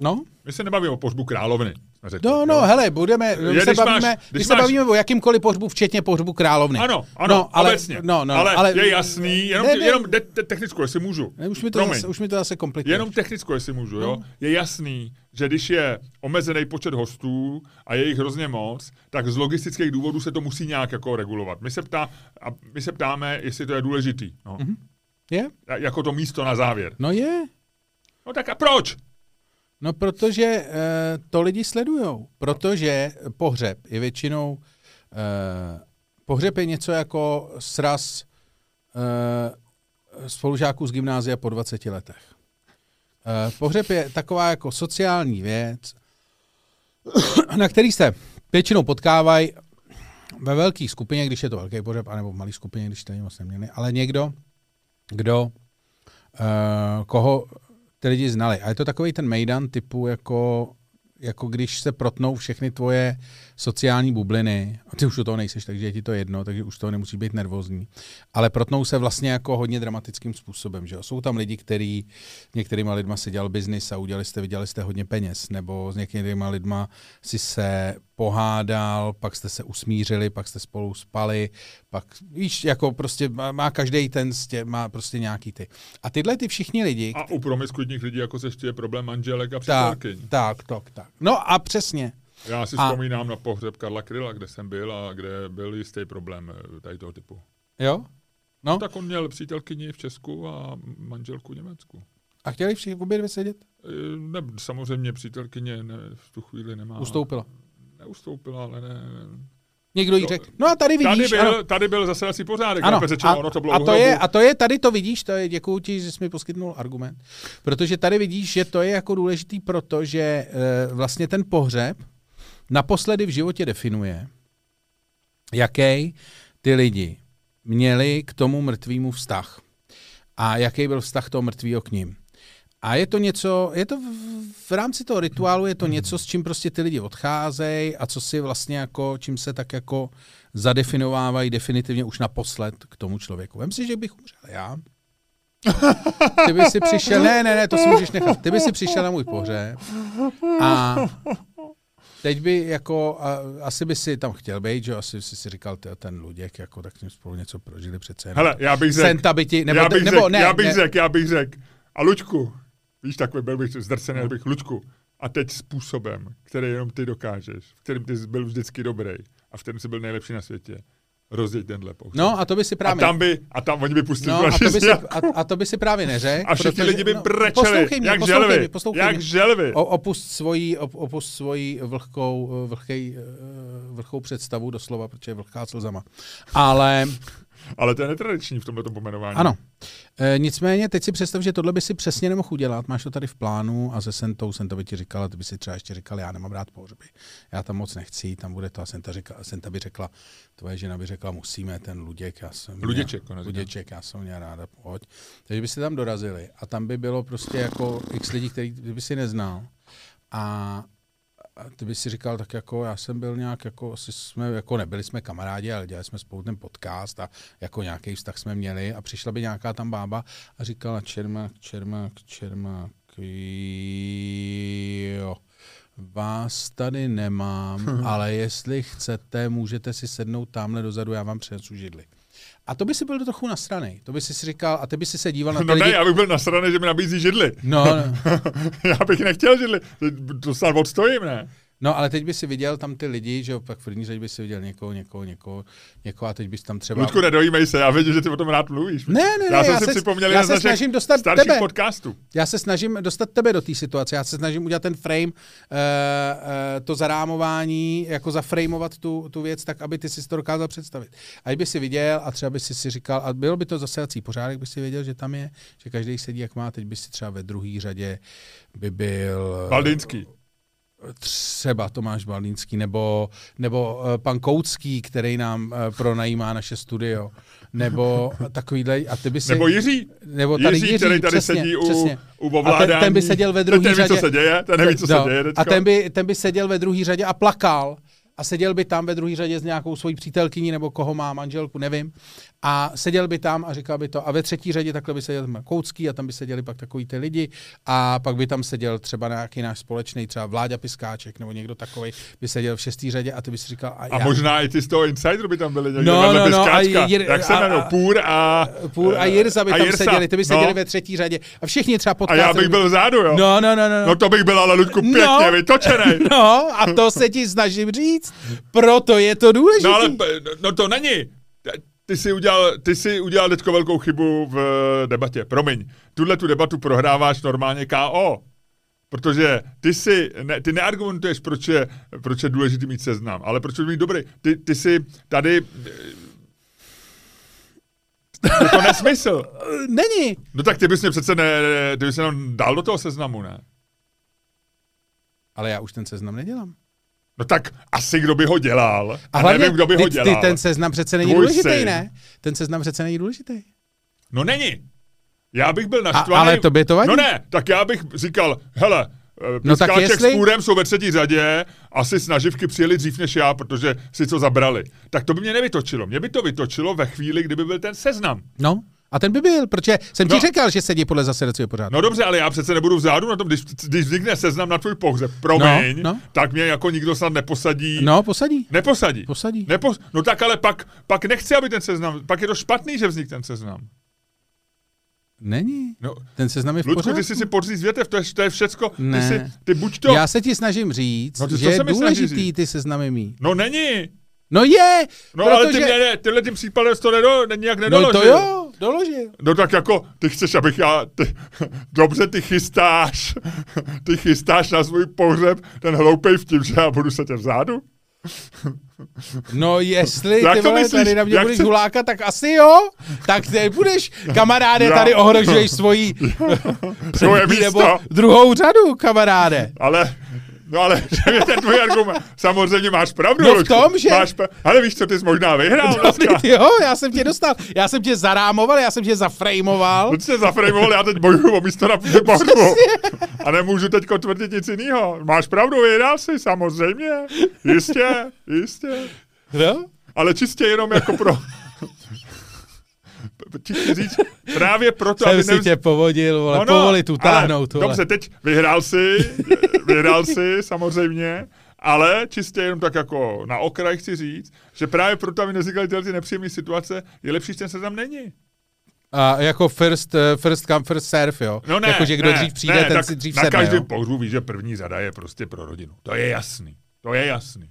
No? My se nebavíme o pohřbu královny. Řekl, no, no, jo? hele, budeme, je, se bavíme, máš, když se máš... bavíme o jakýmkoliv pohřbu, včetně pohřbu královny. Ano, ano, no, ale, obecně. No, no, ale, ale, je jasný, jenom, ne, ne, jenom de, de, technickou, jestli můžu. Ne, už, mi to zase, už mi to zase komplikuje. Jenom technickou, jestli můžu, no. jo. Je jasný, že když je omezený počet hostů a je jich hrozně moc, tak z logistických důvodů se to musí nějak jako regulovat. My se, ptá, a my se ptáme, jestli to je důležitý. No. Mm-hmm. Je? Jako to místo na závěr. No je. No tak a proč? No, protože e, to lidi sledujou. Protože pohřeb je většinou... E, pohřeb je něco jako sraz e, spolužáků z gymnázia po 20 letech. E, pohřeb je taková jako sociální věc, na který se většinou potkávají ve velké skupině, když je to velký pohřeb, anebo v malé skupině, když to moc neměli, ale někdo, kdo, uh, koho ty lidi znali. A je to takový ten mejdan typu jako, jako když se protnou všechny tvoje sociální bubliny, a ty už u toho nejseš, takže je ti to jedno, takže už toho nemusí být nervózní, ale protnou se vlastně jako hodně dramatickým způsobem. Že? Jsou tam lidi, kteří některýma lidma si dělal biznis a udělali jste, vydělali jste hodně peněz, nebo s některýma lidma si se pohádal, pak jste se usmířili, pak jste spolu spali, pak víš, jako prostě má, má každý ten, stě, má prostě nějaký ty. A tyhle ty všichni lidi... A u promiskuitních lidí jako se ještě je problém manželek a přítelkyň. Tak, tak, tak, tak. No a přesně. Já si a... vzpomínám na pohřeb Karla Kryla, kde jsem byl a kde byl jistý problém eh, tady toho typu. Jo? No? no tak on měl přítelkyni v Česku a manželku v Německu. A chtěli všichni obě dvě sedět? Eh, ne, samozřejmě přítelkyně ne, v tu chvíli nemá. Ustoupila? Neustoupila, ale ne. Někdo jí řekl. No a tady vidíš. Tady byl, tady byl zase asi pořádek, ano, řečeno, a, ono to bylo a to, je, a to je, tady to vidíš, to je, děkuji ti, že jsi mi poskytnul argument, protože tady vidíš, že to je jako důležitý, protože e, vlastně ten pohřeb naposledy v životě definuje, jaký ty lidi měli k tomu mrtvému vztah a jaký byl vztah toho mrtvého k ním. A je to něco, je to v, v rámci toho rituálu je to něco, s čím prostě ty lidi odcházejí a co si vlastně jako, čím se tak jako zadefinovávají definitivně už naposled k tomu člověku. Vem si, že bych umřel já. Ty by si přišel, ne, ne, ne, to si můžeš nechat. Ty by si přišel na můj pohřeb a teď by jako, a, asi by si tam chtěl být, že jo, asi si si říkal, tyjo, ten Luděk, jako tak jsme spolu něco prožili přece. jenom. Hele, já bych řekl, by ti, nebo, já bych nebo řekl, ne, já bych řekl, já bych řekl. A Luďku, víš, takový byl bych zdrcený, bych Luďku. A teď způsobem, který jenom ty dokážeš, v kterým ty jsi byl vždycky dobrý a v kterém jsi byl nejlepší na světě, rozjeď tenhle pohřeb. No a to by si a právě... tam by, a tam oni by pustili No, a, to by si, a, a to by si právě neřekl. a všichni protože- lidi by no, brečeli, poslouchej mě, jak poslouchej želvy, mě, poslouchej jak mě. želvy. O, opust svoji, op, opust svoji vlhkou, vlhkej, eh, vlhkou představu doslova, protože je vlhká slzama. Ale Ale to je netradiční v tomhle pomenování. ano. E, nicméně teď si představ, že tohle by si přesně nemohl udělat. Máš to tady v plánu a se Sentou, Senta by ti říkala, ty by si třeba ještě říkal, já nemám rád pohřby. Já tam moc nechci, tam bude to a Senta, říkala, Senta by řekla, tvoje žena by řekla, musíme ten Luděk, já jsem... Luděček, měl, ona říká. Luděček, já jsem měl ráda, pojď. Takže by si tam dorazili a tam by bylo prostě jako x lidí, který by si neznal. A a ty bys si říkal, tak jako já jsem byl nějak, jako asi jsme, jako nebyli jsme kamarádi, ale dělali jsme spolu ten podcast a jako nějaký vztah jsme měli a přišla by nějaká tam bába a říkala Čermák, Čermák, Čermák, jo, vás tady nemám, ale jestli chcete, můžete si sednout tamhle dozadu, já vám přinesu židli. A to by si byl trochu nasranej. To by si si říkal, a ty by si se díval na ty No lidi. ne, já bych byl nasraný, že mi nabízí židli. No, no. já bych nechtěl židli. To snad odstojím, ne? No, ale teď by si viděl tam ty lidi, že jo, pak v první řadě by si viděl někoho, někoho, někoho, někoho a teď bys tam třeba... Ludku, nedojímej se, já vidím, že ty o tom rád mluvíš. Ne, ne, ne, já jsem já si se- připomněl já se snažím dostat starších tebe. podcastů. Já se snažím dostat tebe do té situace, já se snažím udělat ten frame, uh, uh, to zarámování, jako zaframeovat tu, tu věc tak, aby ty si to dokázal představit. A by si viděl a třeba by si si říkal, a bylo by to zasedací pořádek, by si věděl, že tam je, že každý sedí jak má, teď by si třeba ve druhé řadě by byl... Baldinský. Třeba Tomáš Balínský, nebo, nebo uh, pan Koucký, který nám uh, pronajímá naše studio, nebo takovýhle, a ty by si... Nebo Jiří. nebo tady Jiří, Jiří, který tady přesně, sedí u, přesně. u A ten, ten by seděl ve druhé Ten neví, řadě. co se děje, ten neví, co se No, děje. A ten by, ten by seděl ve druhé řadě a plakal. A seděl by tam ve druhé řadě s nějakou svojí přítelkyní nebo koho má manželku, nevím. A seděl by tam a říkal by to. A ve třetí řadě takhle by seděl Koucký a tam by seděli pak takový ty lidi. A pak by tam seděl třeba nějaký náš společný, třeba Vláďa Piskáček nebo někdo takový, by seděl v šestý řadě a ty bys říkal, a, A já, možná i ty z toho Insideru by tam byli někde No, no, no, a. Jir- Jak se a- jmenují? a- Půr a... A Jirza by a tam Jirsa. seděli, ty by seděli no. ve třetí řadě. A všichni třeba A podcast. já bych byl vzadu, jo? No, no, no, no. No to bych byl ale, Ludku, pěkně No. vytočený. No, a to se ti snažím říct. Proto je to důležité. No ale p- no to není. Ty jsi udělal, ty jsi udělal teďko velkou chybu v eh, debatě. Promiň. Tuhle tu debatu prohráváš normálně KO. Protože ty si, ne, ty neargumentuješ, proč je, proč je důležitý mít seznam, ale proč je mít dobrý. Ty, ty si tady... Je to nesmysl. Není. No tak ty bys mě přece ne, ty bys jenom dal do toho seznamu, ne? Ale já už ten seznam nedělám. No tak asi kdo by ho dělal. A A hlavně, nevím, kdo by ho ty, dělal. ty ten seznam přece není Tvůj důležitý, syn. ne? Ten seznam přece není důležitý. No není. Já bych byl naštvaný. ale tobě to vadí? No ne, tak já bych říkal, hele, eh, No tak jestli- s Půrem jsou ve třetí řadě, asi s naživky přijeli dřív než já, protože si co zabrali. Tak to by mě nevytočilo. Mě by to vytočilo ve chvíli, kdyby byl ten seznam. No, a ten by byl, protože jsem ti No. řekl, že sedí podle zasedacího pořádku. No dobře, ale já přece nebudu vzadu na tom, když, když vznikne seznam na tvůj pohřeb, promiň, No, no. tak mě jako nikdo snad neposadí. No, posadí. Neposadí. Posadí. Nepos- no tak ale pak, pak nechci, aby ten seznam, pak je to špatný, že vznikl ten seznam. Není. No, Ten seznam je v Ludku, pořádku. ty jsi si podříz větev, to je, to je všecko. Ty, Ne. si, ty buď to... Já se ti snažím říct, No, že je důležitý říct? ty seznamy mít. No není. No je, No ale ty protože... mě ne, tyhle tím případem jsi to nedo, ne, nějak No nedoložil. to jo, doložil. No tak jako, ty chceš, abych já, ty, dobře, ty chystáš, ty chystáš na svůj pohřeb ten hloupej vtip, že já budu sedět vzadu? No jestli Jak ty to vole, myslíš? tady na mě Jak budeš to- hulákat, tak asi jo. Tak ty budeš, kamaráde, Já- tady ohrožuješ svoji nebo druhou řadu, kamaráde. Ale No ale že je ten tvůj argument. Samozřejmě máš pravdu. No v tom, že- Máš pra... Ale víš co, ty jsi možná vyhrál No, dneska. jo, já jsem tě dostal, já jsem tě zarámoval, já jsem tě zafrejmoval. Proč jsi zafrejmoval, já teď bojuju o místo na pohřbu. A nemůžu teď tvrdit nic jiného. Máš pravdu, vyhrál jsi, samozřejmě. Jistě, jistě. No? Ale čistě jenom jako pro... Ti chci říct, právě proto, Jsem aby si tě povodil, vole, No, no, povolit utáhnout, ale. Dobře, teď vyhrál si, vyhrál si samozřejmě, ale čistě jenom tak jako na okraj chci říct, že právě proto, aby nevznikaly tyhle ty nepříjemné situace, je lepší, že ten seznam není. A jako first, eh, first come, first serve, jo? No ne, jako, že kdo ne, dřív přijde, ne, ten si dřív Na sedne, každém jo? pohřbu víš, že první řada je prostě pro rodinu. To je jasný. To je jasný.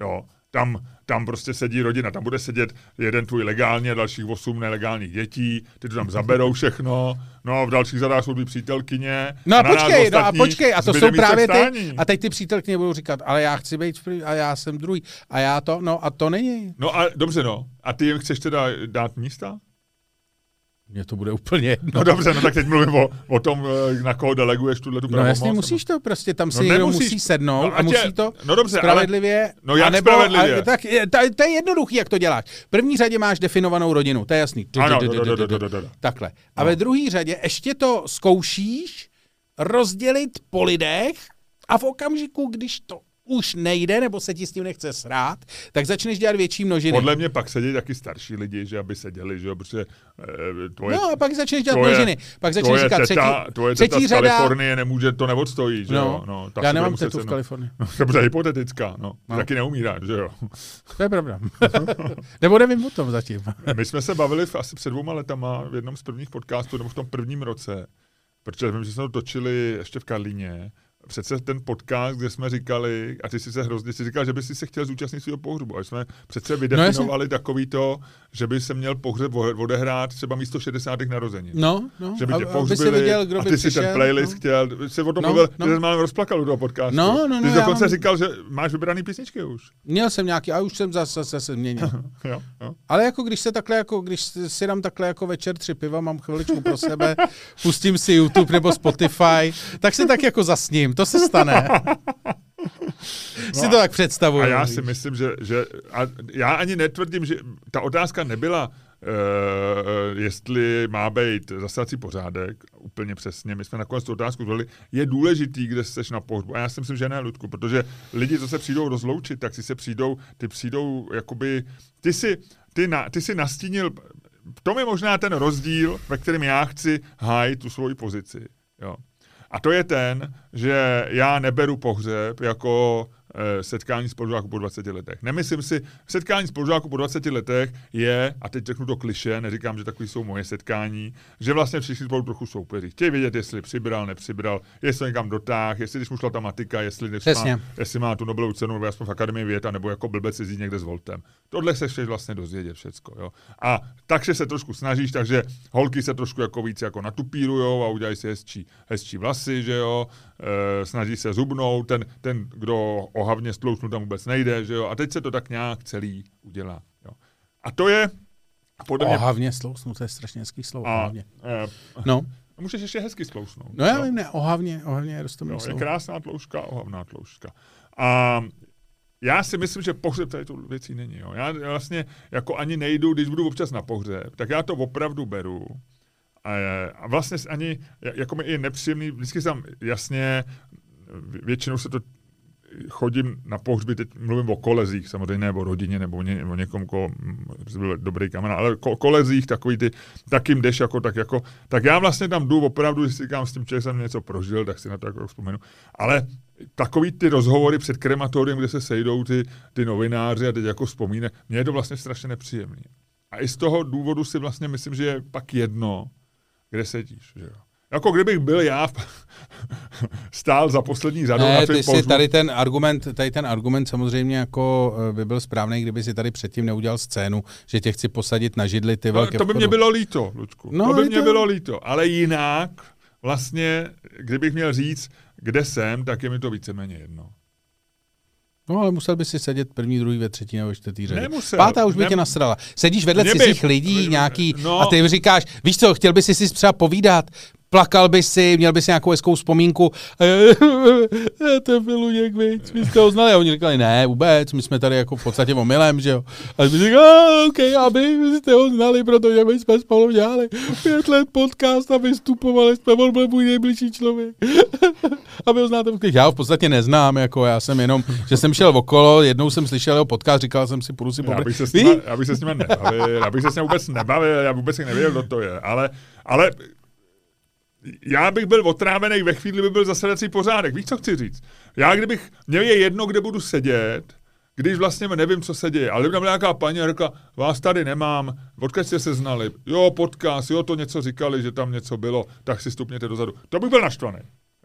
Jo, tam, tam prostě sedí rodina, tam bude sedět jeden tvůj legálně a dalších osm nelegálních dětí, ty to tam zaberou všechno, no a v dalších zadách jsou ty přítelkyně. No a nás počkej, no a počkej, a to jsou právě ty, a teď ty přítelkyně budou říkat, ale já chci být v první, a já jsem druhý, a já to, no a to není. No a dobře, no. A ty jim chceš teda dát místa? Mně to bude úplně jedno. No dobře, no tak teď mluvím o, o tom, eh, na koho deleguješ tuhle tu No pravomoc. jasně, musíš to prostě, tam si No někdo nemusíš. musí sednout No a je- musí to no dobře, ale- spravedlivě. No jak anebo, spravedlivě? A, tak to, je jednoduchý, jak to děláš. V první řadě máš definovanou rodinu, to je jasný. Takhle. A ve druhé řadě ještě to zkoušíš rozdělit po lidech a v okamžiku, když to už nejde, nebo se ti s tím nechce srát, tak začneš dělat větší množiny. Podle mě pak sedí taky starší lidi, že aby seděli, že jo, protože eh, to je... No a pak začneš dělat to je- množiny. Pak začneš tvoje říkat teta, třetí, tvoje teta třetí z řada. Kalifornie nemůže, to neodstojí, že No, jo. No, ta já nemám tetu v. Kalifornii. No, dobře, hypotetická, no. No. Taky neumírá, že jo. To je pravda. nebo nevím o tom zatím. My jsme se bavili v, asi před dvouma letama v jednom z prvních podcastů, nebo v tom prvním roce, protože vím, že jsme to točili ještě v Karlíně, přece ten podcast, kde jsme říkali, a ty jsi se hrozně, jsi říkal, že by si se chtěl zúčastnit svého pohřbu. A jsme přece vydefinovali no, takový to, že by se měl pohřeb odehrát třeba místo 60. narozenin. No, no. Že by tě a- aby pohřbili si viděl, kdo a by ty si ten playlist no. chtěl, ty jsi o tom No, mluvil, no. že jsi mám rozplakal u toho podcastu. No, no, ty no, jsi já dokonce mám- říkal, že máš vybraný písničky už. Měl jsem nějaký, a už jsem zase, zase změnil. jo, jo. Ale jako když se takhle, jako když si dám takhle jako večer tři piva, mám chviličku pro sebe, pustím si YouTube nebo Spotify, tak si tak jako zasním, to se stane. si to tak představuju. A já si myslím, že, že a já ani netvrdím, že ta otázka nebyla, uh, jestli má být zasací pořádek, úplně přesně. My jsme nakonec tu otázku zvolili. Je důležitý, kde jsi na pohřbu. A já si myslím, že ne, Ludku, protože lidi, co se přijdou rozloučit, tak si se přijdou, ty přijdou, jakoby, ty si, ty, na, ty si nastínil, v tom je možná ten rozdíl, ve kterém já chci hájit tu svoji pozici. Jo. A to je ten, že já neberu pohřeb jako setkání spolužáků po 20 letech. Nemyslím si, setkání spolužáků po 20 letech je, a teď řeknu to kliše, neříkám, že takový jsou moje setkání, že vlastně všichni spolu trochu soupeří. Chtějí vědět, jestli přibral, nepřibral, jestli někam dotáh, jestli když mu šla ta matika, jestli, má, jestli má tu Nobelovu cenu, nebo aspoň v Akademii věd, nebo jako blbec jezdí někde s Voltem. Tohle se chceš vlastně dozvědět všecko. Jo? A takže se trošku snažíš, takže holky se trošku jako víc jako natupírujou a udělají si hezčí, hezčí vlasy, že jo, e, snaží se zubnout, ten, ten, kdo ohavně stlousnu tam vůbec nejde, že jo, a teď se to tak nějak celý udělá. Jo. A to je podle mě... Ohavně slousnu, to je strašně hezký slovo. A, Ohavně. e, No, můžeš ještě hezky stlousnout. no já vím, ne, ohavně, ohavně je roztomilý Jo, je slovo. krásná tloušťka, ohavná tloušťka. A já si myslím, že pohřeb tady tu věcí není. Jo. Já vlastně jako ani nejdu, když budu občas na pohřeb, tak já to opravdu beru. A, a vlastně ani, jako mi je nepříjemný, vždycky jsem jasně, většinou se to chodím na pohřby, teď mluvím o kolezích, samozřejmě ne o rodině nebo o, ně, o někom, koho mm, byl dobrý kamarád, ale ko, kolezích, takový ty, tak jim jdeš jako, tak jako, tak já vlastně tam jdu opravdu, když si říkám, s tím člověk jsem něco prožil, tak si na to jako vzpomenu. Ale takový ty rozhovory před krematoriem, kde se sejdou ty, ty novináři a teď jako vzpomíne, mně je to vlastně strašně nepříjemný. A i z toho důvodu si vlastně myslím, že je pak jedno, kde sedíš. Že jo. Jako kdybych byl já, stál za poslední řadou na Ne, ty si tady ten argument, tady ten argument samozřejmě jako eh, by byl správný, kdyby si tady předtím neudělal scénu, že tě chci posadit na židli ty No, velké to by mě bylo líto, Lučku. No, to by mě to- bylo líto. Ale jinak, vlastně, kdybych měl říct, kde jsem, tak je mi to víceméně jedno. No ale musel by si sedět první, druhý, ve třetí nebo čtvrtý řadě. Nemusel. Pátá už by Nem- tě nasrala. Sedíš vedle by- cizích lidí nějaký no. a ty říkáš, víš co, chtěl bys si si třeba povídat, plakal by si, měl by si nějakou hezkou vzpomínku. to byl Luděk, víc, my jste ho znali. A oni říkali, ne, vůbec, my jsme tady jako v podstatě omylem, že jo. A my říkali, OK, aby jste ho znali, protože my jsme spolu dělali pět let podcast a vystupovali jsme, on byl můj nejbližší člověk. a vy ho znáte, já ho v podstatě neznám, jako já jsem jenom, že jsem šel okolo, jednou jsem slyšel jeho podcast, říkal jsem si, půjdu si já bych, se s nima, já bych se s nimi nebavil, já bych se s nimi vůbec nebavil, já vůbec nevěděl, kdo to je, ale, ale já bych byl otrávený ve chvíli, by byl zasedací pořádek. Víš, co chci říct? Já kdybych, měl je jedno, kde budu sedět, když vlastně nevím, co se děje. Ale kdyby tam nějaká paní a řekla, vás tady nemám, odkud jste se znali? Jo, podcast, jo, to něco říkali, že tam něco bylo, tak si stupněte dozadu. To bych byl naštvaný.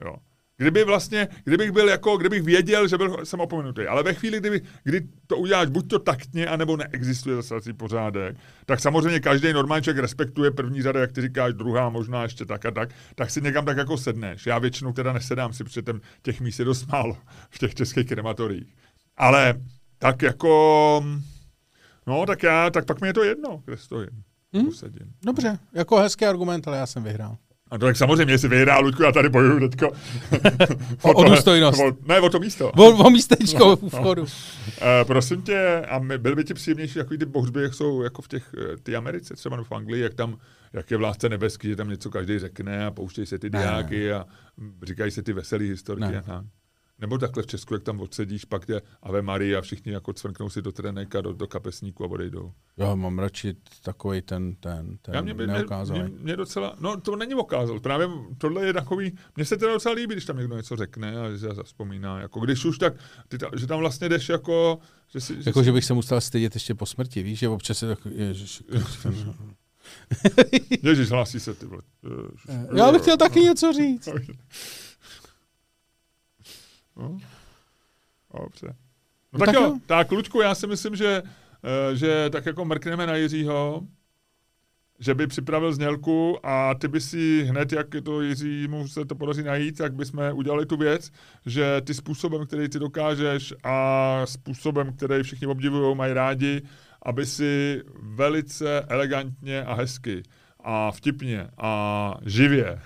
Jo. Kdyby vlastně, kdybych byl jako, kdybych věděl, že byl, jsem opomenutý, ale ve chvíli, kdyby, kdy to uděláš buď to taktně, anebo neexistuje zasací pořádek, tak samozřejmě každý normální člověk respektuje první řada, jak ty říkáš, druhá možná ještě tak a tak, tak si někam tak jako sedneš. Já většinou teda nesedám si, protože těch míst je dost málo v těch českých krematoriích. Ale tak jako, no tak já, tak pak mi je to jedno, kde stojím. Hmm? Dobře, jako hezký argument, ale já jsem vyhrál. A to tak samozřejmě, jestli vyhrá Ludku, já tady bojuju teďko. o, o důstojnost. O, ne, o to místo. O, o místečko no, v vchodu. No. Uh, prosím tě, a my, byly by ti příjemnější takový ty bohřby, jak jsou jako v těch, eh, ty Americe, třeba v Anglii, jak tam, jak je vládce nebeský, že tam něco každý řekne a pouštějí se ty diáky a říkají se ty veselé historky. Ne. A nebo takhle v Česku, jak tam odsedíš, pak je Ave Maria a všichni jako cvrknou si do trenéka, do, do kapesníku a odejdou. Já mám radši takový ten, ten, ten Já mě, mě, mě, mě, docela, no to není okázal, právě tohle je takový, mně se teda docela líbí, když tam někdo něco řekne a že se zaspomíná, jako když už tak, ty ta, že tam vlastně jdeš jako, že si, že jako, si... že bych se musel stydět ještě po smrti, víš, že občas je tak, ježiš, Ježiš, hlásí se ty vole. Já bych chtěl taky něco říct. No. Dobře. No, no tak, tak jo, tak Luďku, já si myslím, že, uh, že tak jako mrkneme na Jiřího, že by připravil znělku a ty by si hned, jak to Jiřímu se to podaří najít, tak bychom udělali tu věc, že ty způsobem, který ty dokážeš a způsobem, který všichni obdivují, mají rádi, aby si velice elegantně a hezky a vtipně a živě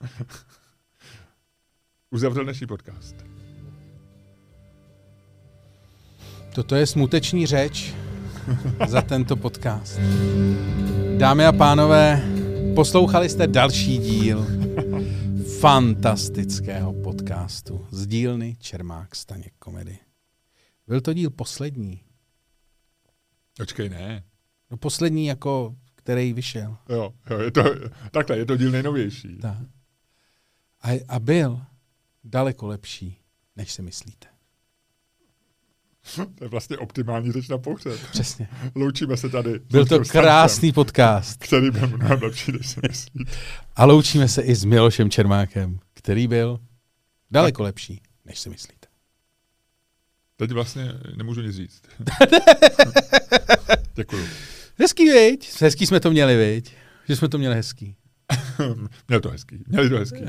uzavřel dnešní podcast. Toto je smuteční řeč za tento podcast. Dámy a pánové, poslouchali jste další díl fantastického podcastu z dílny Čermák Staněk komedy. Byl to díl poslední. Počkej, ne. No poslední, jako který vyšel. Jo, jo je to, takhle, je to díl nejnovější. Tak. A, a byl daleko lepší, než si myslíte. To je vlastně optimální řeč na pohřeb. Přesně. Loučíme se tady. Byl to krásný podcast. Který byl mnohem lepší, než si myslíte. A loučíme se i s Milošem Čermákem, který byl daleko tak. lepší, než si myslíte. Teď vlastně nemůžu nic říct. Děkuju. Hezký, viď? Hezký jsme to měli, viď? Že jsme to měli hezký. měl to hezký. Měli to hezký.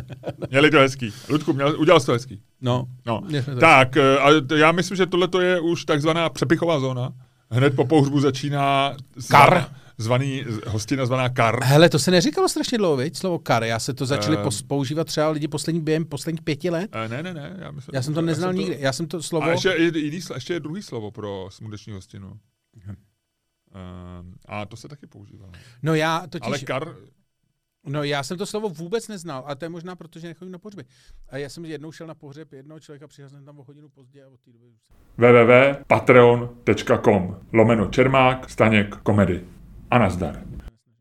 Měli to hezký. Ludku, měl, udělal jsi to hezký. No. no. Tak, eh, a já myslím, že tohle je už takzvaná přepichová zóna. Hned po pohřbu začíná kar. Zvaný, hostina zvaná kar. Hele, to se neříkalo strašně dlouho, viď? Slovo kar. Já se to začali uh, používat třeba lidi poslední během posledních pěti let. Uh, ne, ne, ne. Já, myslím, já jsem to neznal já jsem nikdy. To, já jsem to slovo... A ještě, jiný, ještě je druhý slovo pro smuteční hostinu. Uh, a to se taky používá. No já totiž... Ale kar No já jsem to slovo vůbec neznal, a to je možná proto, že nechodím na pohřby. A já jsem jednou šel na pohřeb jednoho člověka, přišel jsem tam o hodinu později a od té doby už www.patreon.com lomeno Čermák, Staněk, komedy. A nazdar.